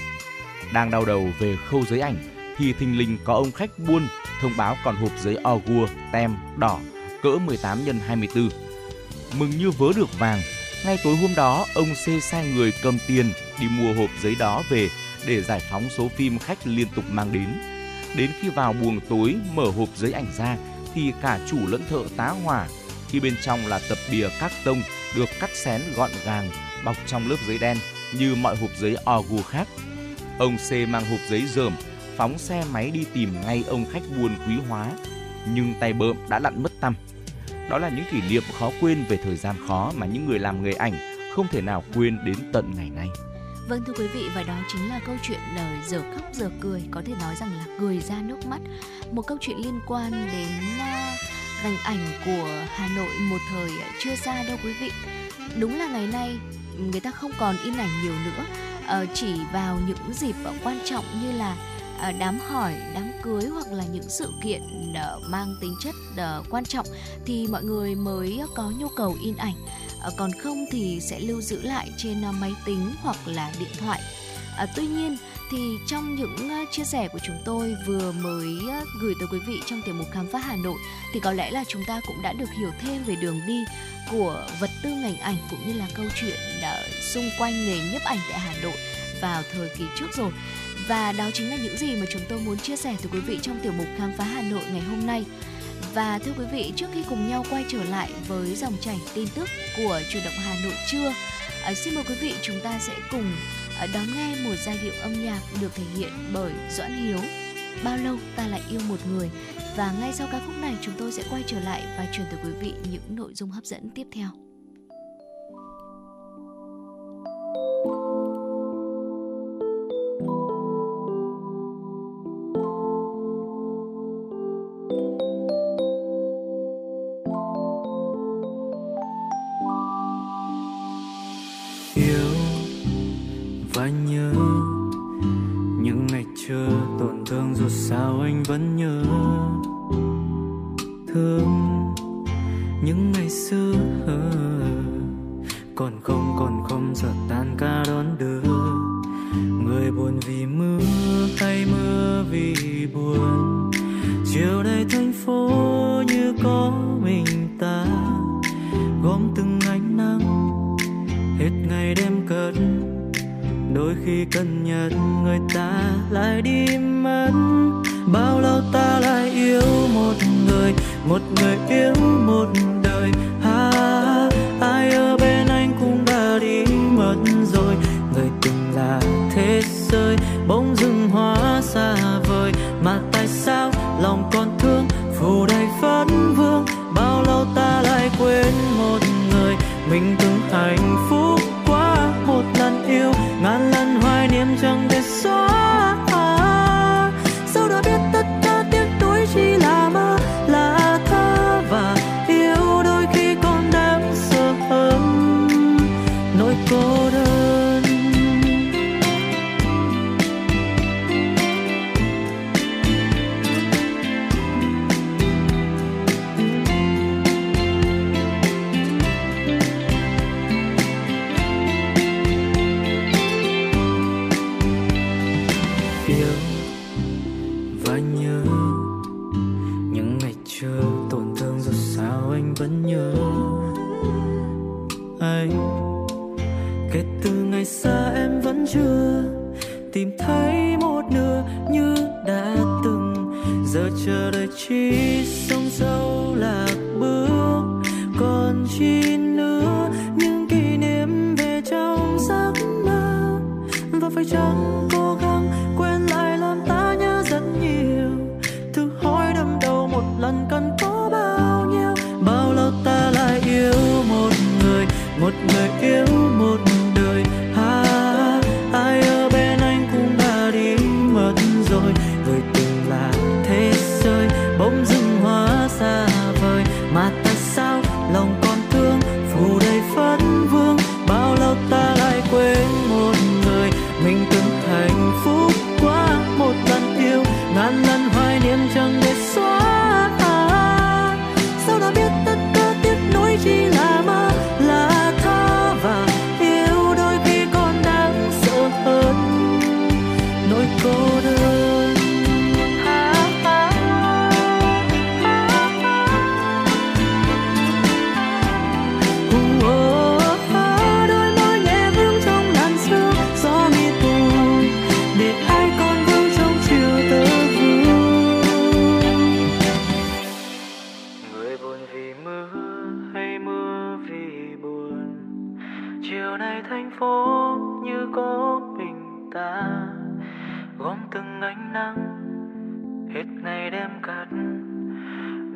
Đang đau đầu về khâu giấy ảnh, thì thình lình có ông khách buôn thông báo còn hộp giấy Ogua tem đỏ cỡ 18 x 24. Mừng như vớ được vàng, Ngay tối hôm đó, ông C sai người cầm tiền đi mua hộp giấy đó về để giải phóng số phim khách liên tục mang đến. Đến khi vào buồng tối, mở hộp giấy ảnh ra, thì cả chủ lẫn thợ tá hỏa khi bên trong là tập bìa các tông, được cắt xén gọn gàng, bọc trong lớp giấy đen như mọi hộp giấy OGU khác. Ông C mang hộp giấy dởm, phóng xe máy đi tìm ngay ông khách buôn quý hóa, nhưng tay bợm đã lặn mất tăm. Đó là những kỷ niệm khó quên về thời gian khó mà những người làm nghề ảnh không thể nào quên đến tận ngày nay. Vâng thưa quý vị và đó chính là câu chuyện đời giờ khóc giờ cười. Có thể nói rằng là cười ra nước mắt. Một câu chuyện liên quan đến à, uh, ngành ảnh của Hà Nội một thời à, chưa xa đâu quý vị. Đúng là ngày nay người ta không còn in ảnh nhiều nữa. Ờ, chỉ vào những dịp à, quan trọng như là đám hỏi đám cưới hoặc là những sự kiện mang tính chất quan trọng thì mọi người mới có nhu cầu in ảnh. Ờ, còn không thì sẽ lưu giữ lại trên ờ, máy tính hoặc là điện thoại ờ, tuy nhiên thì trong những chia sẻ của chúng tôi vừa mới gửi tới quý vị trong tiểu mục khám phá Hà Nội thì có lẽ là chúng ta cũng đã được hiểu thêm về đường đi của vật tư ngành ảnh cũng như là câu chuyện xung quanh nghề nhiếp ảnh tại Hà Nội vào thời kỳ trước rồi và đó chính là những gì mà chúng tôi muốn chia sẻ tới quý vị trong tiểu mục khám phá Hà Nội ngày hôm nay. Và thưa quý vị, trước khi cùng nhau quay trở lại với dòng chảy tin tức của truyền động Hà Nội trưa, à, xin mời quý vị chúng ta sẽ cùng à, đón nghe một giai điệu âm nhạc được thể hiện bởi Doãn Hiếu. Bao lâu ta lại yêu một người và ngay sau ca khúc này chúng tôi sẽ quay trở lại và truyền tới quý vị những nội dung hấp dẫn tiếp theo.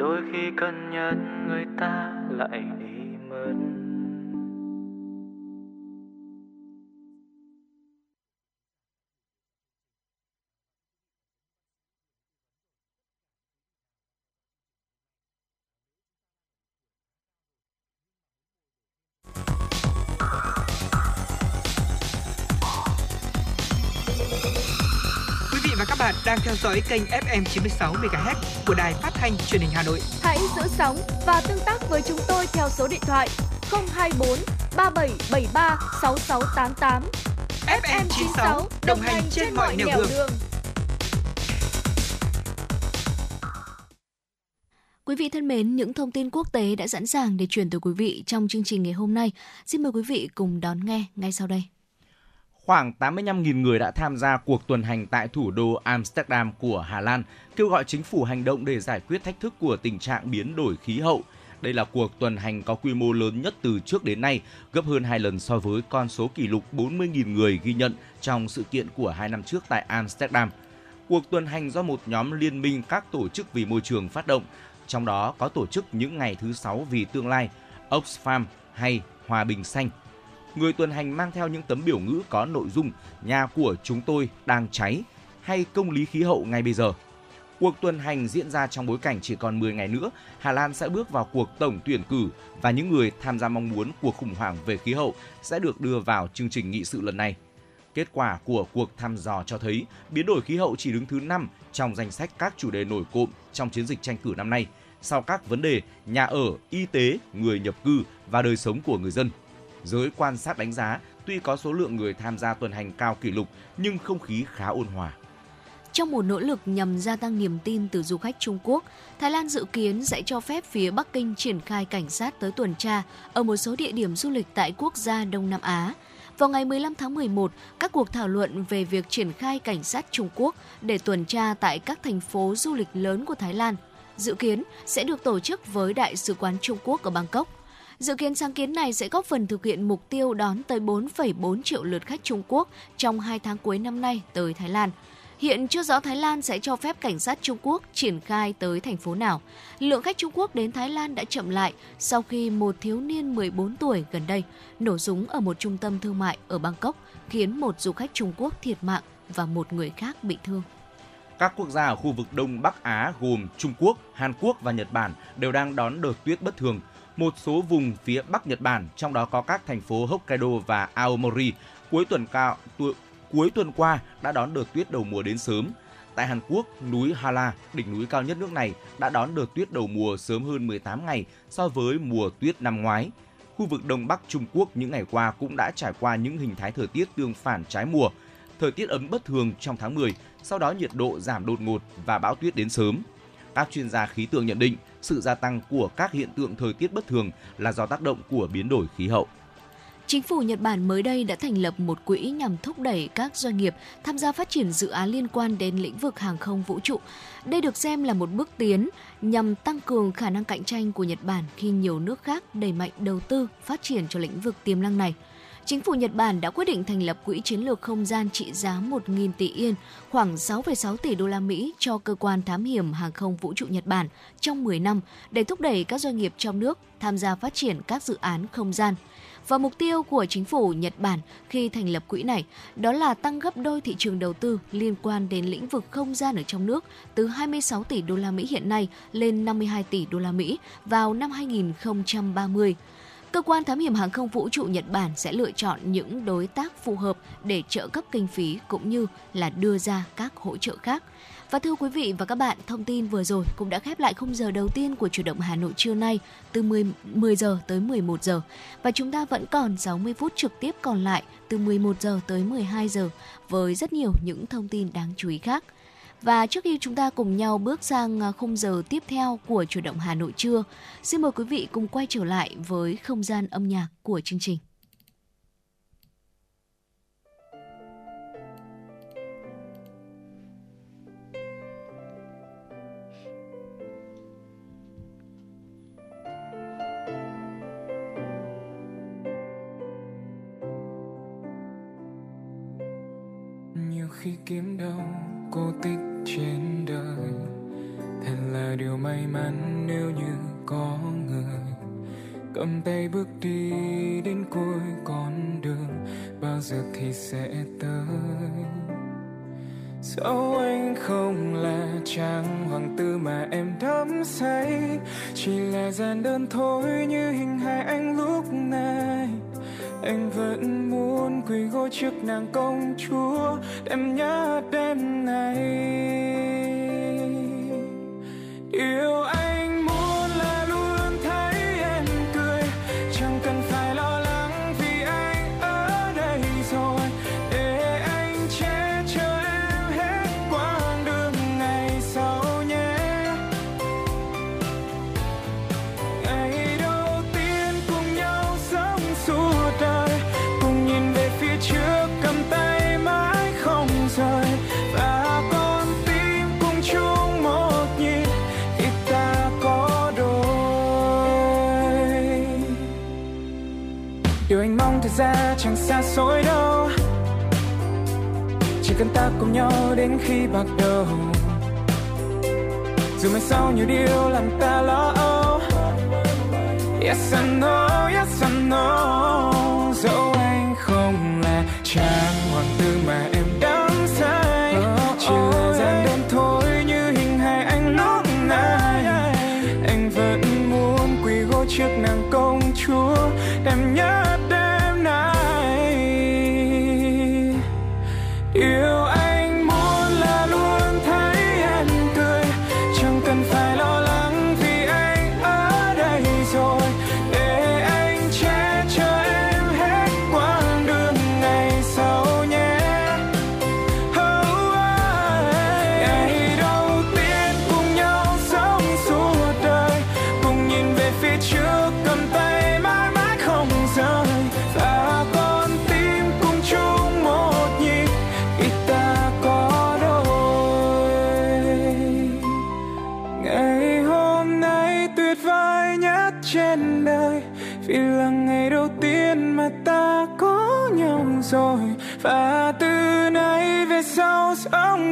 Đôi khi cần nhắc người ta lại đi mất. Theo dõi kênh FM 96 MHz của đài phát thanh truyền hình Hà Nội. Hãy giữ sóng và tương tác với chúng tôi theo số điện thoại 024 3773 6688. FM 96 đồng hành trên mọi nẻo đường. đường. Quý vị thân mến, những thông tin quốc tế đã sẵn sàng để chuyển tới quý vị trong chương trình ngày hôm nay. Xin mời quý vị cùng đón nghe ngay sau đây. Khoảng 85.000 người đã tham gia cuộc tuần hành tại thủ đô Amsterdam của Hà Lan, kêu gọi chính phủ hành động để giải quyết thách thức của tình trạng biến đổi khí hậu. Đây là cuộc tuần hành có quy mô lớn nhất từ trước đến nay, gấp hơn 2 lần so với con số kỷ lục 40.000 người ghi nhận trong sự kiện của hai năm trước tại Amsterdam. Cuộc tuần hành do một nhóm liên minh các tổ chức vì môi trường phát động, trong đó có tổ chức những ngày thứ sáu vì tương lai, Oxfam hay Hòa bình xanh – người tuần hành mang theo những tấm biểu ngữ có nội dung nhà của chúng tôi đang cháy hay công lý khí hậu ngay bây giờ. Cuộc tuần hành diễn ra trong bối cảnh chỉ còn 10 ngày nữa, Hà Lan sẽ bước vào cuộc tổng tuyển cử và những người tham gia mong muốn cuộc khủng hoảng về khí hậu sẽ được đưa vào chương trình nghị sự lần này. Kết quả của cuộc thăm dò cho thấy biến đổi khí hậu chỉ đứng thứ 5 trong danh sách các chủ đề nổi cộm trong chiến dịch tranh cử năm nay, sau các vấn đề nhà ở, y tế, người nhập cư và đời sống của người dân – giới quan sát đánh giá tuy có số lượng người tham gia tuần hành cao kỷ lục nhưng không khí khá ôn hòa. Trong một nỗ lực nhằm gia tăng niềm tin từ du khách Trung Quốc, Thái Lan dự kiến sẽ cho phép phía Bắc Kinh triển khai cảnh sát tới tuần tra ở một số địa điểm du lịch tại quốc gia Đông Nam Á. Vào ngày 15 tháng 11, các cuộc thảo luận về việc triển khai cảnh sát Trung Quốc để tuần tra tại các thành phố du lịch lớn của Thái Lan dự kiến sẽ được tổ chức với Đại sứ quán Trung Quốc ở Bangkok – Dự kiến sáng kiến này sẽ góp phần thực hiện mục tiêu đón tới 4,4 triệu lượt khách Trung Quốc trong 2 tháng cuối năm nay tới Thái Lan. Hiện chưa rõ Thái Lan sẽ cho phép cảnh sát Trung Quốc triển khai tới thành phố nào. Lượng khách Trung Quốc đến Thái Lan đã chậm lại sau khi một thiếu niên 14 tuổi gần đây nổ súng ở một trung tâm thương mại ở Bangkok khiến một du khách Trung Quốc thiệt mạng và một người khác bị thương. Các quốc gia ở khu vực Đông Bắc Á gồm Trung Quốc, Hàn Quốc và Nhật Bản đều đang đón đợt tuyết bất thường – một số vùng phía Bắc Nhật Bản, trong đó có các thành phố Hokkaido và Aomori, cuối tuần cao tu, cuối tuần qua đã đón đợt tuyết đầu mùa đến sớm. Tại Hàn Quốc, núi Hala, đỉnh núi cao nhất nước này, đã đón đợt tuyết đầu mùa sớm hơn 18 ngày so với mùa tuyết năm ngoái. Khu vực Đông Bắc Trung Quốc những ngày qua cũng đã trải qua những hình thái thời tiết tương phản trái mùa. Thời tiết ấm bất thường trong tháng 10, sau đó nhiệt độ giảm đột ngột và bão tuyết đến sớm. Các chuyên gia khí tượng nhận định sự gia tăng của các hiện tượng thời tiết bất thường là do tác động của biến đổi khí hậu. Chính phủ Nhật Bản mới đây đã thành lập một quỹ nhằm thúc đẩy các doanh nghiệp tham gia phát triển dự án liên quan đến lĩnh vực hàng không vũ trụ. Đây được xem là một bước tiến nhằm tăng cường khả năng cạnh tranh của Nhật Bản khi nhiều nước khác đẩy mạnh đầu tư phát triển cho lĩnh vực tiềm năng này chính phủ Nhật Bản đã quyết định thành lập quỹ chiến lược không gian trị giá 1.000 tỷ yên, khoảng 6,6 tỷ đô la Mỹ cho cơ quan thám hiểm hàng không vũ trụ Nhật Bản trong 10 năm để thúc đẩy các doanh nghiệp trong nước tham gia phát triển các dự án không gian. Và mục tiêu của chính phủ Nhật Bản khi thành lập quỹ này đó là tăng gấp đôi thị trường đầu tư liên quan đến lĩnh vực không gian ở trong nước từ 26 tỷ đô la Mỹ hiện nay lên 52 tỷ đô la Mỹ vào năm 2030 cơ quan thám hiểm hàng không vũ trụ Nhật Bản sẽ lựa chọn những đối tác phù hợp để trợ cấp kinh phí cũng như là đưa ra các hỗ trợ khác. Và thưa quý vị và các bạn, thông tin vừa rồi cũng đã khép lại khung giờ đầu tiên của chủ động Hà Nội trưa nay từ 10, 10 giờ tới 11 giờ. Và chúng ta vẫn còn 60 phút trực tiếp còn lại từ 11 giờ tới 12 giờ với rất nhiều những thông tin đáng chú ý khác. Và trước khi chúng ta cùng nhau bước sang à, khung giờ tiếp theo của chủ động Hà Nội trưa, xin mời quý vị cùng quay trở lại với không gian âm nhạc của chương trình. nhiều khi kiếm đâu cô tích trên đời. Thật là điều may mắn nếu như có người cầm tay bước đi đến cuối con đường, bao giờ thì sẽ tới. Dẫu anh không là chàng hoàng tử mà em đắm say, chỉ là gian đơn thôi như hình hài anh lúc này anh vẫn muốn quỳ gối trước nàng công chúa em nhớ đêm này. Yêu anh dối đâu. Chỉ cần ta cùng nhau đến khi bạc đầu. Dù mai sau nhiều điều làm ta lo âu. Yes I know, yes I know. Dẫu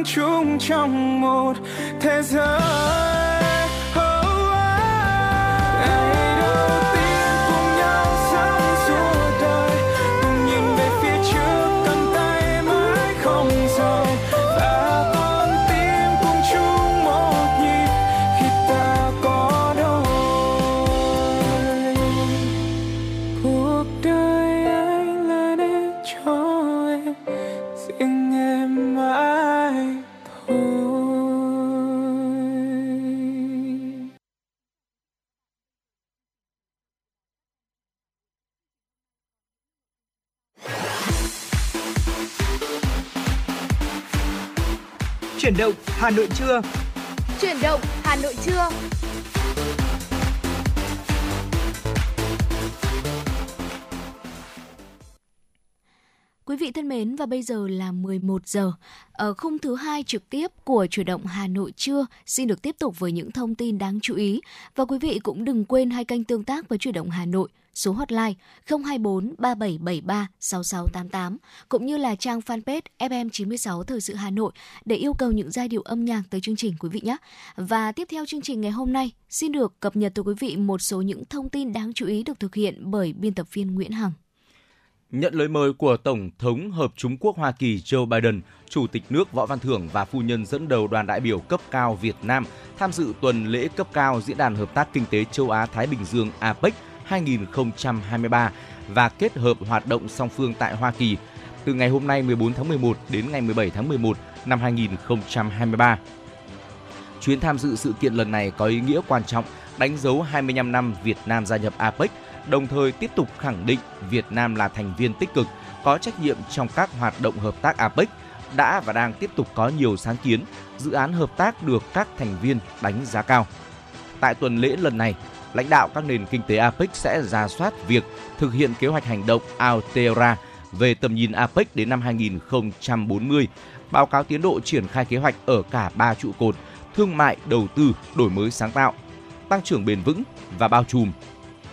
chung trong một thế giới. Hà Nội trưa. Chuyển động Hà Nội trưa. Quý vị thân mến và bây giờ là 11 giờ. Ở khung thứ hai trực tiếp của chủ động Hà Nội trưa xin được tiếp tục với những thông tin đáng chú ý và quý vị cũng đừng quên hai kênh tương tác với chủ động Hà Nội số hotline 024 3773 6688 cũng như là trang fanpage FM96 Thời sự Hà Nội để yêu cầu những giai điệu âm nhạc tới chương trình quý vị nhé. Và tiếp theo chương trình ngày hôm nay xin được cập nhật tới quý vị một số những thông tin đáng chú ý được thực hiện bởi biên tập viên Nguyễn Hằng. Nhận lời mời của Tổng thống Hợp Trung Quốc Hoa Kỳ Joe Biden, Chủ tịch nước Võ Văn Thưởng và phu nhân dẫn đầu đoàn đại biểu cấp cao Việt Nam tham dự tuần lễ cấp cao Diễn đàn Hợp tác Kinh tế Châu Á-Thái Bình Dương APEC 2023 và kết hợp hoạt động song phương tại Hoa Kỳ từ ngày hôm nay 14 tháng 11 đến ngày 17 tháng 11 năm 2023. Chuyến tham dự sự kiện lần này có ý nghĩa quan trọng đánh dấu 25 năm Việt Nam gia nhập APEC, đồng thời tiếp tục khẳng định Việt Nam là thành viên tích cực, có trách nhiệm trong các hoạt động hợp tác APEC, đã và đang tiếp tục có nhiều sáng kiến, dự án hợp tác được các thành viên đánh giá cao. Tại tuần lễ lần này, lãnh đạo các nền kinh tế APEC sẽ ra soát việc thực hiện kế hoạch hành động Altera về tầm nhìn APEC đến năm 2040, báo cáo tiến độ triển khai kế hoạch ở cả ba trụ cột thương mại, đầu tư, đổi mới sáng tạo, tăng trưởng bền vững và bao trùm.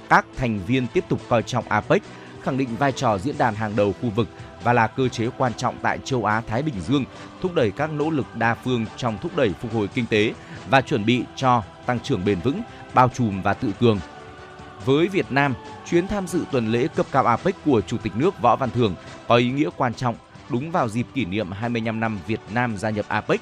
Các thành viên tiếp tục coi trọng APEC, khẳng định vai trò diễn đàn hàng đầu khu vực và là cơ chế quan trọng tại châu Á Thái Bình Dương, thúc đẩy các nỗ lực đa phương trong thúc đẩy phục hồi kinh tế và chuẩn bị cho tăng trưởng bền vững, bao trùm và tự cường. Với Việt Nam, chuyến tham dự tuần lễ cấp cao APEC của Chủ tịch nước Võ Văn Thưởng có ý nghĩa quan trọng đúng vào dịp kỷ niệm 25 năm Việt Nam gia nhập APEC.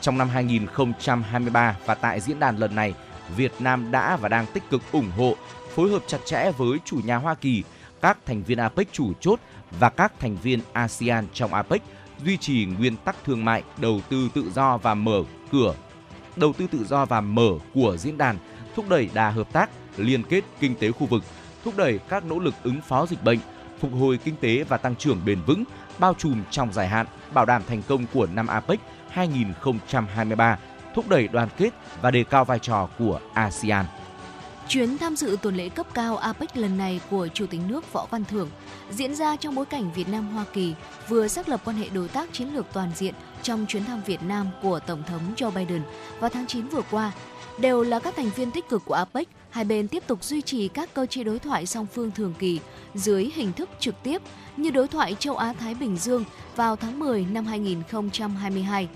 Trong năm 2023 và tại diễn đàn lần này, Việt Nam đã và đang tích cực ủng hộ, phối hợp chặt chẽ với chủ nhà Hoa Kỳ, các thành viên APEC chủ chốt và các thành viên ASEAN trong APEC duy trì nguyên tắc thương mại, đầu tư tự do và mở cửa đầu tư tự do và mở của diễn đàn, thúc đẩy đà hợp tác, liên kết kinh tế khu vực, thúc đẩy các nỗ lực ứng phó dịch bệnh, phục hồi kinh tế và tăng trưởng bền vững, bao trùm trong dài hạn, bảo đảm thành công của năm APEC 2023, thúc đẩy đoàn kết và đề cao vai trò của ASEAN. Chuyến tham dự tuần lễ cấp cao APEC lần này của Chủ tịch nước Võ Văn Thưởng diễn ra trong bối cảnh Việt Nam Hoa Kỳ vừa xác lập quan hệ đối tác chiến lược toàn diện trong chuyến thăm Việt Nam của Tổng thống Joe Biden vào tháng 9 vừa qua. Đều là các thành viên tích cực của APEC, hai bên tiếp tục duy trì các cơ chế đối thoại song phương thường kỳ dưới hình thức trực tiếp như đối thoại châu Á Thái Bình Dương vào tháng 10 năm 2022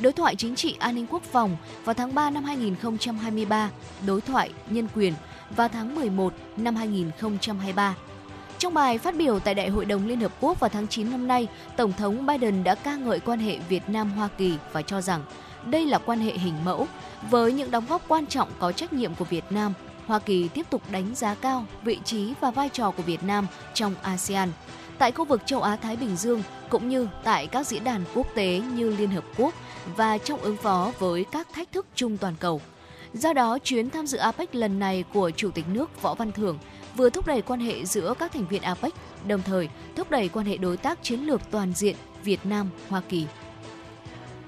đối thoại chính trị an ninh quốc phòng vào tháng 3 năm 2023, đối thoại nhân quyền vào tháng 11 năm 2023. Trong bài phát biểu tại Đại hội đồng Liên Hợp Quốc vào tháng 9 năm nay, Tổng thống Biden đã ca ngợi quan hệ Việt Nam-Hoa Kỳ và cho rằng đây là quan hệ hình mẫu. Với những đóng góp quan trọng có trách nhiệm của Việt Nam, Hoa Kỳ tiếp tục đánh giá cao vị trí và vai trò của Việt Nam trong ASEAN. Tại khu vực châu Á-Thái Bình Dương, cũng như tại các diễn đàn quốc tế như Liên Hợp Quốc và trong ứng phó với các thách thức chung toàn cầu. Do đó, chuyến tham dự APEC lần này của Chủ tịch nước Võ Văn Thưởng vừa thúc đẩy quan hệ giữa các thành viên APEC, đồng thời thúc đẩy quan hệ đối tác chiến lược toàn diện Việt Nam Hoa Kỳ.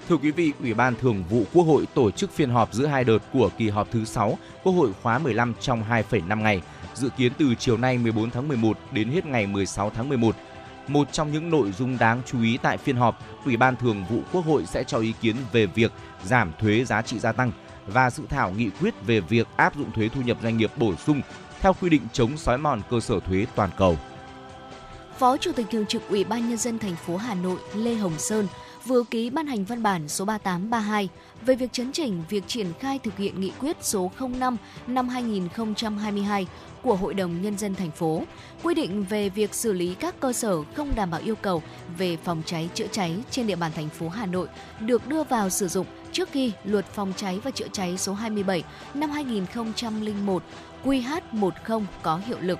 Thưa quý vị, Ủy ban Thường vụ Quốc hội tổ chức phiên họp giữa hai đợt của kỳ họp thứ 6 Quốc hội khóa 15 trong 2,5 ngày, dự kiến từ chiều nay 14 tháng 11 đến hết ngày 16 tháng 11. Một trong những nội dung đáng chú ý tại phiên họp, Ủy ban Thường vụ Quốc hội sẽ cho ý kiến về việc giảm thuế giá trị gia tăng và dự thảo nghị quyết về việc áp dụng thuế thu nhập doanh nghiệp bổ sung theo quy định chống xói mòn cơ sở thuế toàn cầu. Phó Chủ tịch Thường trực Ủy ban nhân dân thành phố Hà Nội Lê Hồng Sơn vừa ký ban hành văn bản số 3832 về việc chấn chỉnh việc triển khai thực hiện nghị quyết số 05 năm 2022 của Hội đồng Nhân dân thành phố, quy định về việc xử lý các cơ sở không đảm bảo yêu cầu về phòng cháy chữa cháy trên địa bàn thành phố Hà Nội được đưa vào sử dụng trước khi Luật Phòng cháy và chữa cháy số 27 năm 2001 QH10 có hiệu lực.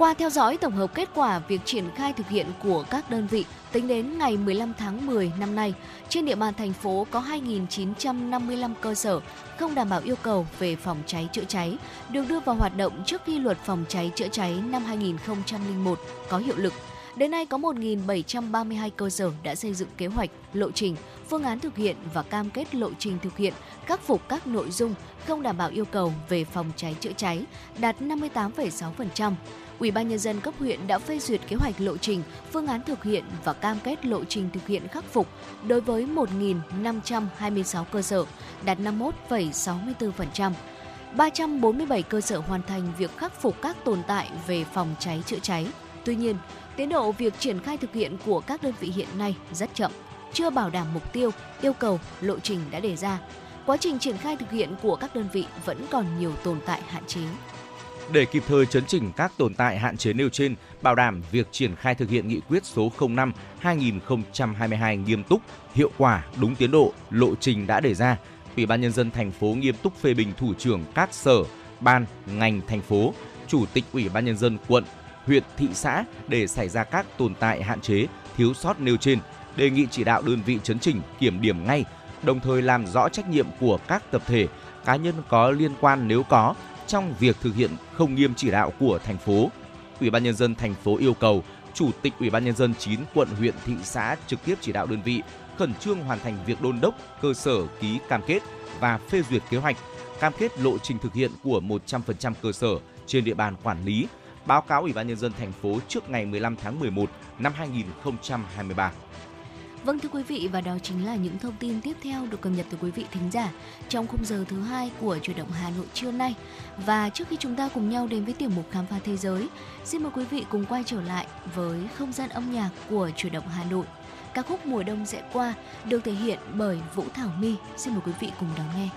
Qua theo dõi tổng hợp kết quả việc triển khai thực hiện của các đơn vị tính đến ngày 15 tháng 10 năm nay, trên địa bàn thành phố có 2.955 cơ sở không đảm bảo yêu cầu về phòng cháy chữa cháy được đưa vào hoạt động trước khi luật phòng cháy chữa cháy năm 2001 có hiệu lực. Đến nay có 1.732 cơ sở đã xây dựng kế hoạch, lộ trình, phương án thực hiện và cam kết lộ trình thực hiện, khắc phục các nội dung không đảm bảo yêu cầu về phòng cháy chữa cháy, đạt 58,6%. Ủy ban nhân dân cấp huyện đã phê duyệt kế hoạch lộ trình, phương án thực hiện và cam kết lộ trình thực hiện khắc phục đối với 1.526 cơ sở, đạt 51,64%. 347 cơ sở hoàn thành việc khắc phục các tồn tại về phòng cháy chữa cháy. Tuy nhiên, tiến độ việc triển khai thực hiện của các đơn vị hiện nay rất chậm, chưa bảo đảm mục tiêu, yêu cầu, lộ trình đã đề ra. Quá trình triển khai thực hiện của các đơn vị vẫn còn nhiều tồn tại hạn chế. Để kịp thời chấn chỉnh các tồn tại hạn chế nêu trên, bảo đảm việc triển khai thực hiện nghị quyết số 05/2022 nghiêm túc, hiệu quả, đúng tiến độ, lộ trình đã đề ra, Ủy ban nhân dân thành phố nghiêm túc phê bình thủ trưởng các sở, ban, ngành thành phố, chủ tịch Ủy ban nhân dân quận, huyện, thị xã để xảy ra các tồn tại hạn chế, thiếu sót nêu trên, đề nghị chỉ đạo đơn vị chấn chỉnh, kiểm điểm ngay, đồng thời làm rõ trách nhiệm của các tập thể, cá nhân có liên quan nếu có trong việc thực hiện không nghiêm chỉ đạo của thành phố. Ủy ban nhân dân thành phố yêu cầu Chủ tịch Ủy ban nhân dân 9 quận huyện thị xã trực tiếp chỉ đạo đơn vị khẩn trương hoàn thành việc đôn đốc cơ sở ký cam kết và phê duyệt kế hoạch, cam kết lộ trình thực hiện của 100% cơ sở trên địa bàn quản lý, báo cáo Ủy ban nhân dân thành phố trước ngày 15 tháng 11 năm 2023. Vâng thưa quý vị và đó chính là những thông tin tiếp theo được cập nhật từ quý vị thính giả trong khung giờ thứ hai của chuyển động Hà Nội trưa nay. Và trước khi chúng ta cùng nhau đến với tiểu mục khám phá thế giới, xin mời quý vị cùng quay trở lại với không gian âm nhạc của chuyển động Hà Nội. Ca khúc Mùa đông sẽ qua được thể hiện bởi Vũ Thảo My. Xin mời quý vị cùng đón nghe.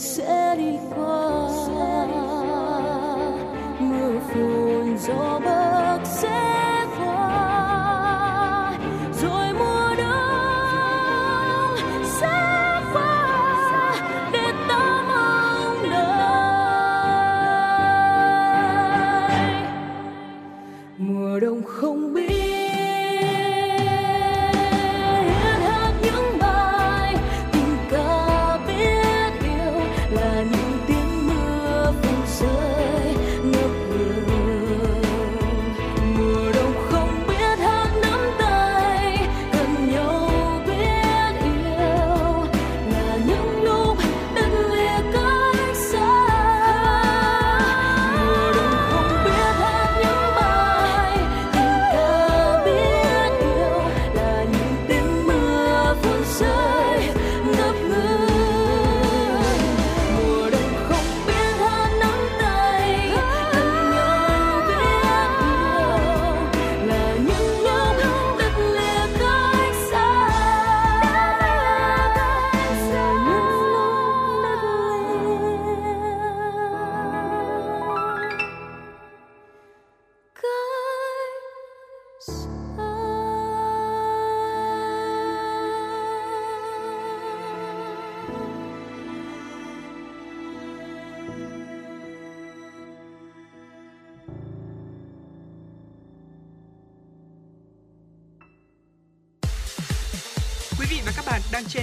sẽ đi qua mưa phùn gió bấc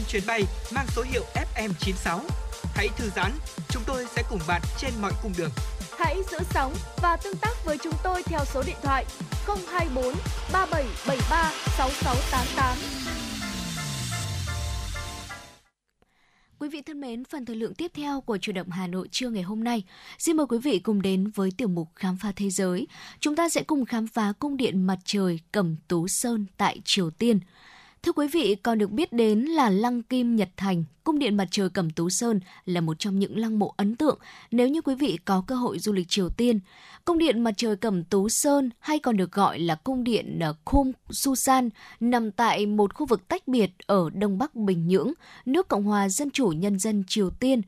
chuyến bay mang số hiệu FM96. Hãy thư giãn, chúng tôi sẽ cùng bạn trên mọi cung đường. Hãy giữ sóng và tương tác với chúng tôi theo số điện thoại 024 3773 6688. Quý vị thân mến, phần thời lượng tiếp theo của chủ động Hà Nội trưa ngày hôm nay, xin mời quý vị cùng đến với tiểu mục Khám phá thế giới. Chúng ta sẽ cùng khám phá cung điện mặt trời Cẩm Tú Sơn tại Triều Tiên. Thưa quý vị, còn được biết đến là Lăng Kim Nhật Thành, cung điện mặt trời Cẩm Tú Sơn là một trong những lăng mộ ấn tượng nếu như quý vị có cơ hội du lịch Triều Tiên. Cung điện mặt trời Cẩm Tú Sơn hay còn được gọi là cung điện ờ, Khum Susan nằm tại một khu vực tách biệt ở đông bắc Bình Nhưỡng, nước Cộng hòa Dân chủ Nhân dân Triều Tiên.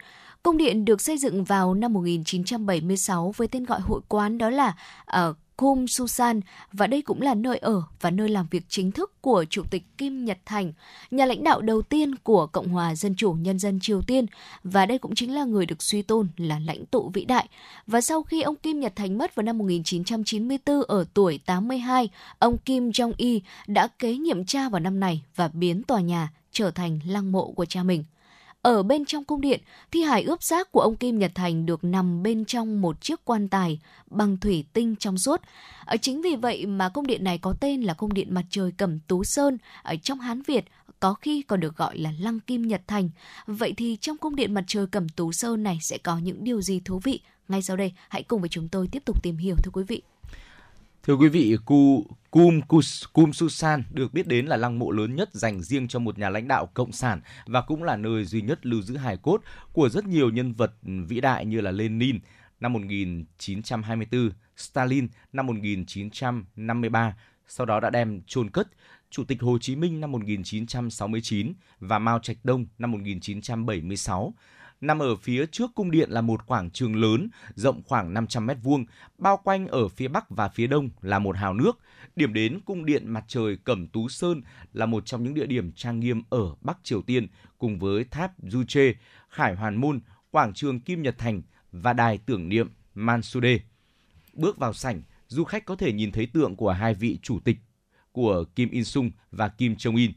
Cung điện được xây dựng vào năm 1976 với tên gọi hội quán đó là ở Kum Susan và đây cũng là nơi ở và nơi làm việc chính thức của Chủ tịch Kim Nhật Thành, nhà lãnh đạo đầu tiên của Cộng hòa Dân chủ Nhân dân Triều Tiên và đây cũng chính là người được suy tôn là lãnh tụ vĩ đại. Và sau khi ông Kim Nhật Thành mất vào năm 1994 ở tuổi 82, ông Kim Jong-il đã kế nhiệm cha vào năm này và biến tòa nhà trở thành lăng mộ của cha mình. Ở bên trong cung điện, thi hài ướp xác của ông Kim Nhật Thành được nằm bên trong một chiếc quan tài bằng thủy tinh trong suốt. Ở chính vì vậy mà cung điện này có tên là cung điện mặt trời Cẩm Tú Sơn ở trong Hán Việt có khi còn được gọi là Lăng Kim Nhật Thành. Vậy thì trong cung điện mặt trời Cẩm Tú Sơn này sẽ có những điều gì thú vị? Ngay sau đây, hãy cùng với chúng tôi tiếp tục tìm hiểu thưa quý vị. Thưa quý vị, Cu Kum, Kus, Kum Susan được biết đến là lăng mộ lớn nhất dành riêng cho một nhà lãnh đạo cộng sản và cũng là nơi duy nhất lưu giữ hài cốt của rất nhiều nhân vật vĩ đại như là Lenin năm 1924, Stalin năm 1953, sau đó đã đem chôn cất Chủ tịch Hồ Chí Minh năm 1969 và Mao Trạch Đông năm 1976. Nằm ở phía trước cung điện là một quảng trường lớn, rộng khoảng 500 mét vuông, bao quanh ở phía bắc và phía đông là một hào nước. Điểm đến cung điện mặt trời Cẩm Tú Sơn là một trong những địa điểm trang nghiêm ở Bắc Triều Tiên, cùng với tháp Juche, Khải Hoàn Môn, quảng trường Kim Nhật Thành và đài tưởng niệm mansude Bước vào sảnh, du khách có thể nhìn thấy tượng của hai vị chủ tịch của Kim Il Sung và Kim Jong Un.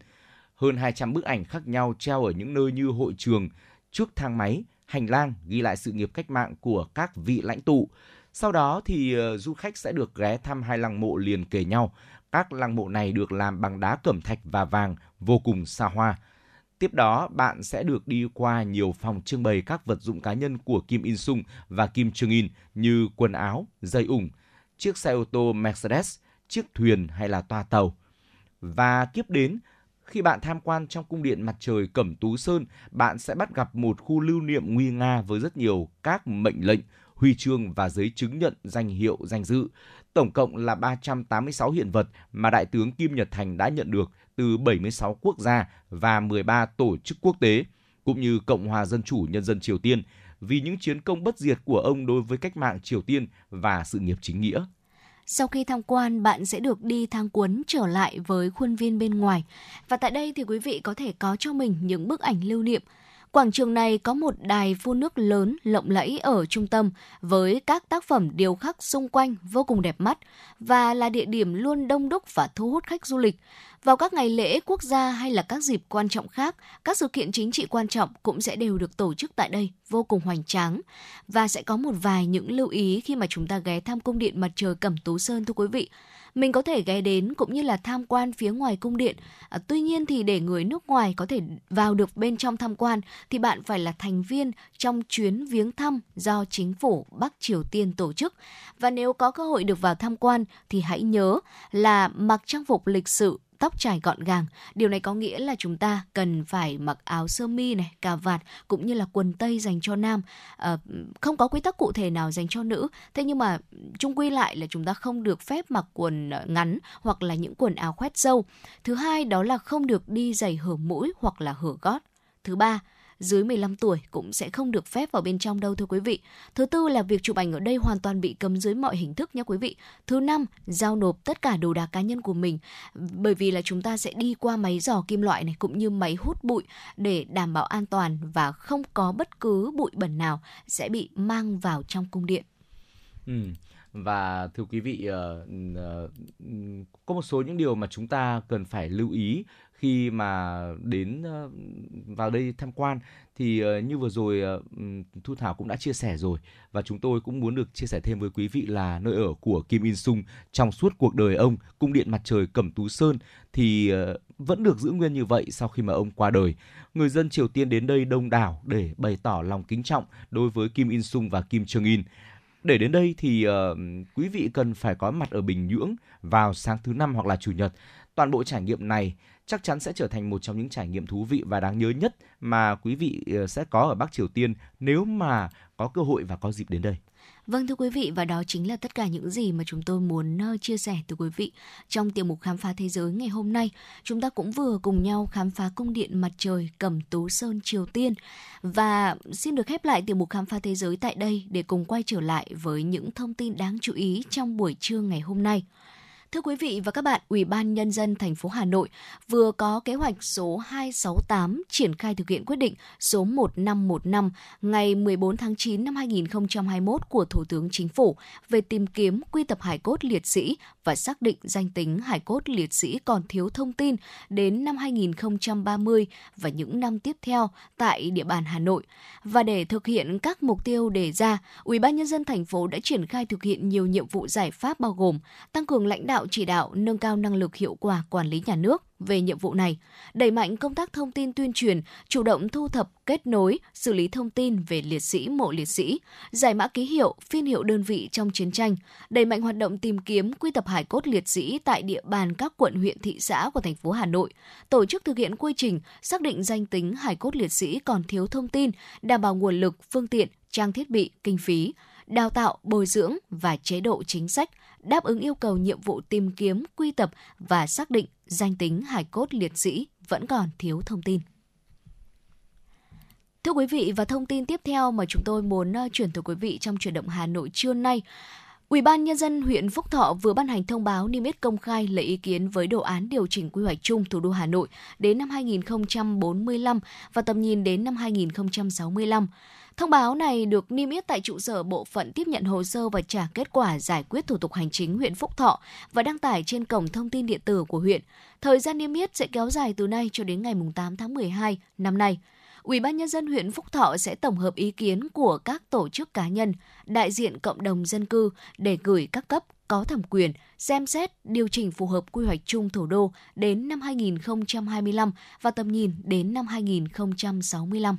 Hơn 200 bức ảnh khác nhau treo ở những nơi như hội trường, trước thang máy, hành lang ghi lại sự nghiệp cách mạng của các vị lãnh tụ. Sau đó thì uh, du khách sẽ được ghé thăm hai lăng mộ liền kề nhau. Các lăng mộ này được làm bằng đá cẩm thạch và vàng, vô cùng xa hoa. Tiếp đó, bạn sẽ được đi qua nhiều phòng trưng bày các vật dụng cá nhân của Kim In Sung và Kim Trương In như quần áo, dây ủng, chiếc xe ô tô Mercedes, chiếc thuyền hay là toa tàu. Và tiếp đến, khi bạn tham quan trong cung điện mặt trời Cẩm Tú Sơn, bạn sẽ bắt gặp một khu lưu niệm nguy nga với rất nhiều các mệnh lệnh, huy chương và giấy chứng nhận danh hiệu danh dự. Tổng cộng là 386 hiện vật mà Đại tướng Kim Nhật Thành đã nhận được từ 76 quốc gia và 13 tổ chức quốc tế, cũng như Cộng hòa Dân chủ Nhân dân Triều Tiên, vì những chiến công bất diệt của ông đối với cách mạng Triều Tiên và sự nghiệp chính nghĩa. Sau khi tham quan, bạn sẽ được đi thang cuốn trở lại với khuôn viên bên ngoài. Và tại đây thì quý vị có thể có cho mình những bức ảnh lưu niệm. Quảng trường này có một đài phun nước lớn lộng lẫy ở trung tâm với các tác phẩm điêu khắc xung quanh vô cùng đẹp mắt và là địa điểm luôn đông đúc và thu hút khách du lịch. Vào các ngày lễ quốc gia hay là các dịp quan trọng khác, các sự kiện chính trị quan trọng cũng sẽ đều được tổ chức tại đây, vô cùng hoành tráng. Và sẽ có một vài những lưu ý khi mà chúng ta ghé thăm cung điện mặt trời Cẩm Tú Sơn thưa quý vị. Mình có thể ghé đến cũng như là tham quan phía ngoài cung điện. À, tuy nhiên thì để người nước ngoài có thể vào được bên trong tham quan thì bạn phải là thành viên trong chuyến viếng thăm do chính phủ Bắc Triều Tiên tổ chức. Và nếu có cơ hội được vào tham quan thì hãy nhớ là mặc trang phục lịch sự tóc trải gọn gàng. Điều này có nghĩa là chúng ta cần phải mặc áo sơ mi này, cà vạt cũng như là quần tây dành cho nam. À, không có quy tắc cụ thể nào dành cho nữ. Thế nhưng mà chung quy lại là chúng ta không được phép mặc quần ờ, ngắn hoặc là những quần áo khoét sâu. Thứ hai đó là không được đi giày hở mũi hoặc là hở gót. Thứ ba, dưới 15 tuổi cũng sẽ không được phép vào bên trong đâu thưa quý vị. Thứ tư là việc chụp ảnh ở đây hoàn toàn bị cấm dưới mọi hình thức nha quý vị. Thứ năm, giao nộp tất cả đồ đạc cá nhân của mình bởi vì là chúng ta sẽ đi qua máy giò kim loại này cũng như máy hút bụi để đảm bảo an toàn và không có bất cứ bụi bẩn nào sẽ bị mang vào trong cung điện. Ừ. và thưa quý vị uh, uh, có một số những điều mà chúng ta cần phải lưu ý khi mà đến vào đây tham quan thì ờ, như vừa rồi ờ, Thu Thảo cũng đã chia sẻ rồi và chúng tôi cũng muốn được chia sẻ thêm với quý vị là nơi ở của Kim In Sung trong suốt cuộc đời ông, cung điện mặt trời Cẩm Tú Sơn thì ờ, vẫn được giữ nguyên như vậy sau khi mà ông qua đời. Người dân Triều Tiên đến đây đông đảo để bày tỏ lòng kính trọng đối với Kim In Sung và Kim Jong In Để đến đây thì quý vị cần phải có mặt ở Bình Nhưỡng vào sáng thứ năm hoặc là chủ nhật. Toàn bộ trải nghiệm này chắc chắn sẽ trở thành một trong những trải nghiệm thú vị và đáng nhớ nhất mà quý vị ờ, sẽ có ở Bắc Triều Tiên nếu mà có cơ hội và có dịp đến đây. Vâng thưa quý vị, và đó chính là tất cả những gì mà chúng tôi muốn ờ, chia sẻ tới quý vị trong tiểu mục khám phá thế giới ngày hôm nay. Chúng ta cũng vừa cùng nhau khám phá cung điện mặt trời Cẩm Tú Sơn, Triều Tiên và xin được khép lại tiểu mục khám phá thế giới tại đây để cùng quay trở lại với những thông tin đáng chú ý trong buổi trưa ngày hôm nay. Thưa quý vị và các bạn, Ủy ban Nhân dân thành phố Hà Nội vừa có kế hoạch số 268 triển khai thực hiện quyết định số 1515 ngày 14 tháng 9 năm 2021 của Thủ tướng Chính phủ về tìm kiếm quy tập hải cốt liệt sĩ và xác định danh tính hải cốt liệt sĩ còn thiếu thông tin đến năm 2030 và những năm tiếp theo tại địa bàn Hà Nội. Và để thực hiện các mục tiêu đề ra, Ủy ban Nhân dân thành phố đã triển khai thực hiện nhiều nhiệm vụ giải pháp bao gồm tăng cường lãnh đạo chỉ đạo nâng cao năng lực hiệu quả quản lý nhà nước về nhiệm vụ này, đẩy mạnh công tác thông tin tuyên truyền, chủ động thu thập, kết nối, xử lý thông tin về liệt sĩ, mộ liệt sĩ, giải mã ký hiệu, phiên hiệu đơn vị trong chiến tranh, đẩy mạnh hoạt động tìm kiếm quy tập hải cốt liệt sĩ tại địa bàn các quận huyện thị xã của thành phố Hà Nội, tổ chức thực hiện quy trình xác định danh tính hải cốt liệt sĩ còn thiếu thông tin, đảm bảo nguồn lực, phương tiện, trang thiết bị, kinh phí, đào tạo, bồi dưỡng và chế độ chính sách đáp ứng yêu cầu nhiệm vụ tìm kiếm, quy tập và xác định danh tính hải cốt liệt sĩ vẫn còn thiếu thông tin. Thưa quý vị và thông tin tiếp theo mà chúng tôi muốn ờ, chuyển tới quý vị trong chuyển động Hà Nội trưa nay, Ủy ban nhân dân huyện Phúc Thọ vừa ban hành thông báo niêm yết công khai lấy ý kiến với đồ án điều chỉnh quy hoạch chung thủ đô Hà Nội đến năm 2045 và tầm nhìn đến năm 2065. Thông báo này được niêm yết tại trụ sở bộ phận tiếp nhận hồ sơ và trả kết quả giải quyết thủ tục hành chính huyện Phúc Thọ và đăng tải trên cổng thông tin điện tử của huyện. Thời gian niêm yết sẽ kéo dài từ nay cho đến ngày 8 tháng 12 năm nay. Ủy ban nhân dân huyện Phúc Thọ sẽ tổng hợp ý kiến của các tổ chức cá nhân, đại diện cộng đồng dân cư để gửi các cấp có thẩm quyền xem xét điều chỉnh phù hợp quy hoạch chung thủ đô đến năm 2025 và tầm nhìn đến năm 2065.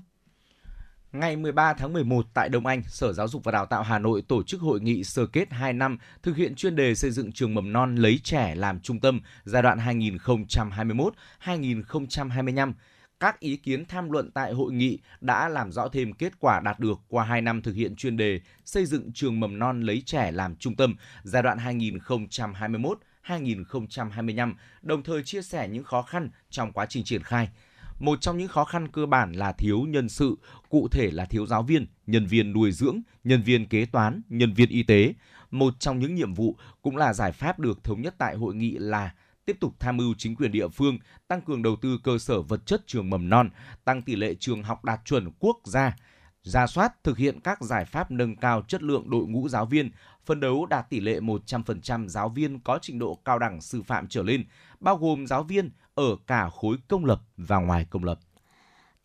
Ngày 13 tháng 11 tại Đông Anh, Sở Giáo dục và Đào tạo Hà Nội tổ chức hội nghị sơ kết 2 năm thực hiện chuyên đề xây dựng trường mầm non lấy trẻ làm trung tâm giai đoạn 2021-2025. Các ý kiến tham luận tại hội nghị đã làm rõ thêm kết quả đạt được qua 2 năm thực hiện chuyên đề xây dựng trường mầm non lấy trẻ làm trung tâm giai đoạn 2021-2025, đồng thời chia sẻ những khó khăn trong quá trình triển khai. Một trong những khó khăn cơ bản là thiếu nhân sự, cụ thể là thiếu giáo viên, nhân viên nuôi dưỡng, nhân viên kế toán, nhân viên y tế. Một trong những nhiệm vụ cũng là giải pháp được thống nhất tại hội nghị là tiếp tục tham mưu chính quyền địa phương tăng cường đầu tư cơ sở vật chất trường mầm non, tăng tỷ lệ trường học đạt chuẩn quốc gia, ra soát thực hiện các giải pháp nâng cao chất lượng đội ngũ giáo viên, phân đấu đạt tỷ lệ 100% giáo viên có trình độ cao đẳng sư phạm trở lên, bao gồm giáo viên ở cả khối công lập và ngoài công lập.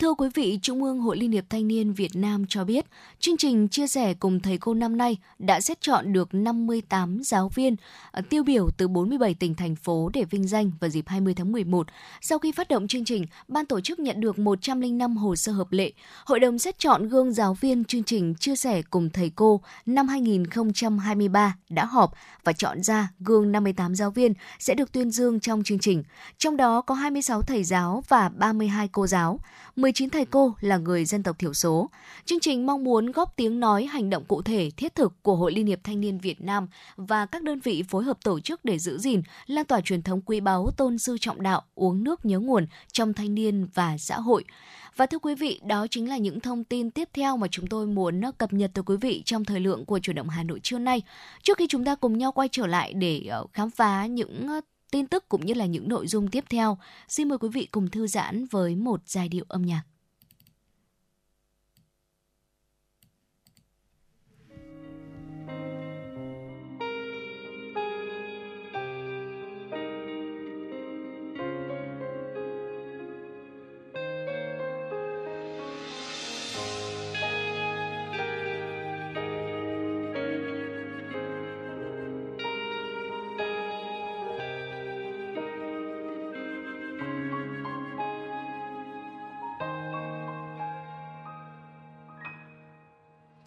Thưa quý vị, Trung ương Hội Liên hiệp Thanh niên Việt Nam cho biết, chương trình chia sẻ cùng thầy cô năm nay đã xét chọn được 58 giáo viên à, tiêu biểu từ 47 tỉnh thành phố để vinh danh vào dịp 20 tháng 11. Sau khi phát động chương trình, ban tổ chức nhận được 105 hồ sơ hợp lệ. Hội đồng xét chọn gương giáo viên chương trình chia sẻ cùng thầy cô năm 2023 đã họp và chọn ra gương 58 giáo viên sẽ được tuyên dương trong chương trình. Trong đó có 26 thầy giáo và 32 cô giáo. 19 thầy cô là người dân tộc thiểu số. Chương trình mong muốn góp tiếng nói hành động cụ thể thiết thực của Hội Liên hiệp Thanh niên Việt Nam và các đơn vị phối hợp tổ chức để giữ gìn, lan tỏa truyền thống quý báu tôn sư trọng đạo, uống nước nhớ nguồn trong thanh niên và xã hội. Và thưa quý vị, đó chính là những thông tin tiếp theo mà chúng tôi muốn cập nhật tới quý vị trong thời lượng của chủ động Hà Nội trưa nay. Trước khi chúng ta cùng nhau quay trở lại để ờ, khám phá những tin tức cũng như là những nội dung tiếp theo, xin mời quý vị cùng thư giãn với một giai điệu âm nhạc.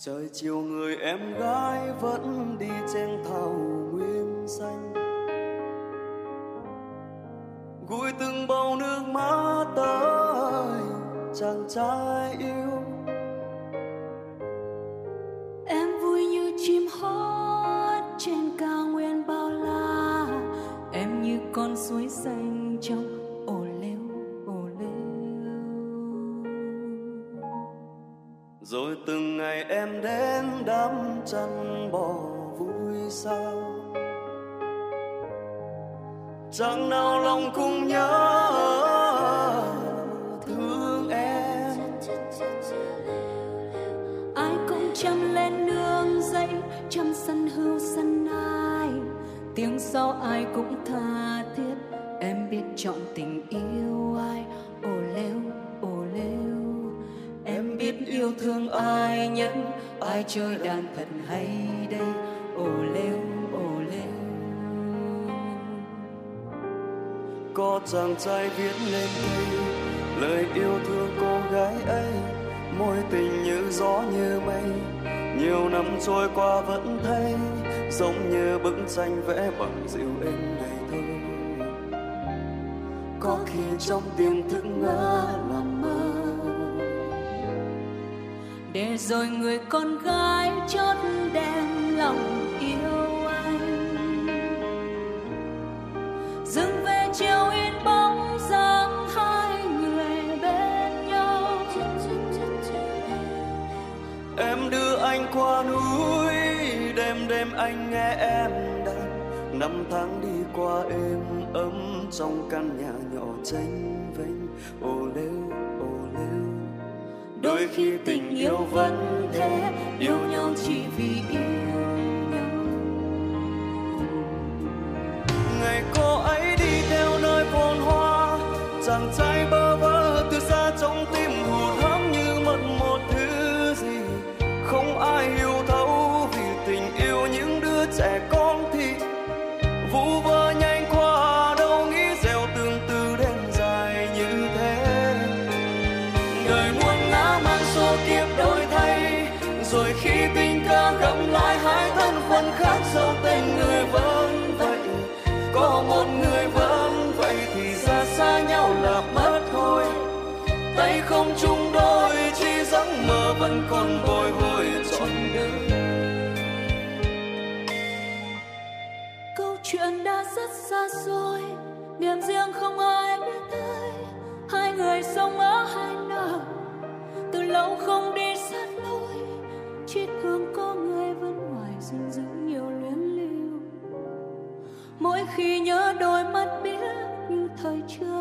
Trời chiều người em gái vẫn đi trên thảo nguyên xanh. Gùi từng bầu nước mắt tới chàng trai yêu. Em vui như chim hót trên cao nguyên bao la, em như con suối xanh em đến đám chăn bò vui sao? Chẳng nào lòng cũng nhớ thương em. Ai cũng chăm lên nương dây chăm săn hưu săn nai. Tiếng sau ai cũng tha thiết, em biết chọn tình yêu ai. Yêu thương ai nhất? Ai chơi đàn thật hay đây? Ồ lêu ồ lêu. Có chàng trai viết lên đây, lời yêu thương cô gái ấy, mối tình như gió như mây. Nhiều năm trôi qua vẫn thấy, giống như bức tranh vẽ bằng dịu êm ngày thơ. Có khi trong tiềm thức ngỡ để rồi người con gái chót đem lòng yêu anh. Dừng về chiều in bóng dáng hai người bên nhau. Em đưa anh qua núi, đêm đêm anh nghe em đàn. Năm tháng đi qua êm ấm trong căn nhà nhỏ tranh vênh. Ô ồ lêu đôi khi tình yêu vẫn thế, yêu nhau chỉ vì yêu nhau. Ngày cô ấy đi theo nơi phồn hoa, chàng trai bơ một người vẫn vậy thì ra xa nhau là mất thôi. Tay không chung đôi, chỉ giấc mơ vẫn còn bồi hồi trọn đời. Câu chuyện đã rất xa xôi, niềm riêng không ai biết tới. Hai người sống ở hai nơi, từ lâu không đi sát lối. Chỉ thương có người vẫn ngoài dưng giữ nhiều luyến lưu. Mỗi khi đôi mắt biết như thời chưa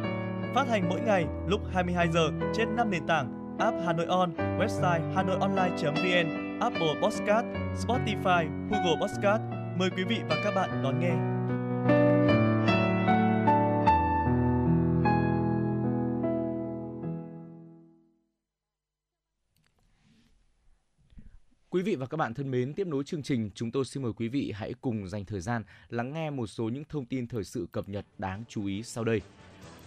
Phát hành mỗi ngày lúc 22 giờ trên 5 nền tảng app Hà Nội On, website hanoionline.vn, Apple Podcast, Spotify, Google Podcast. Mời quý vị và các bạn đón nghe. Quý vị và các bạn thân mến, tiếp nối chương trình, chúng tôi xin mời quý vị hãy cùng dành thời gian lắng nghe một số những thông tin thời sự cập nhật đáng chú ý sau đây.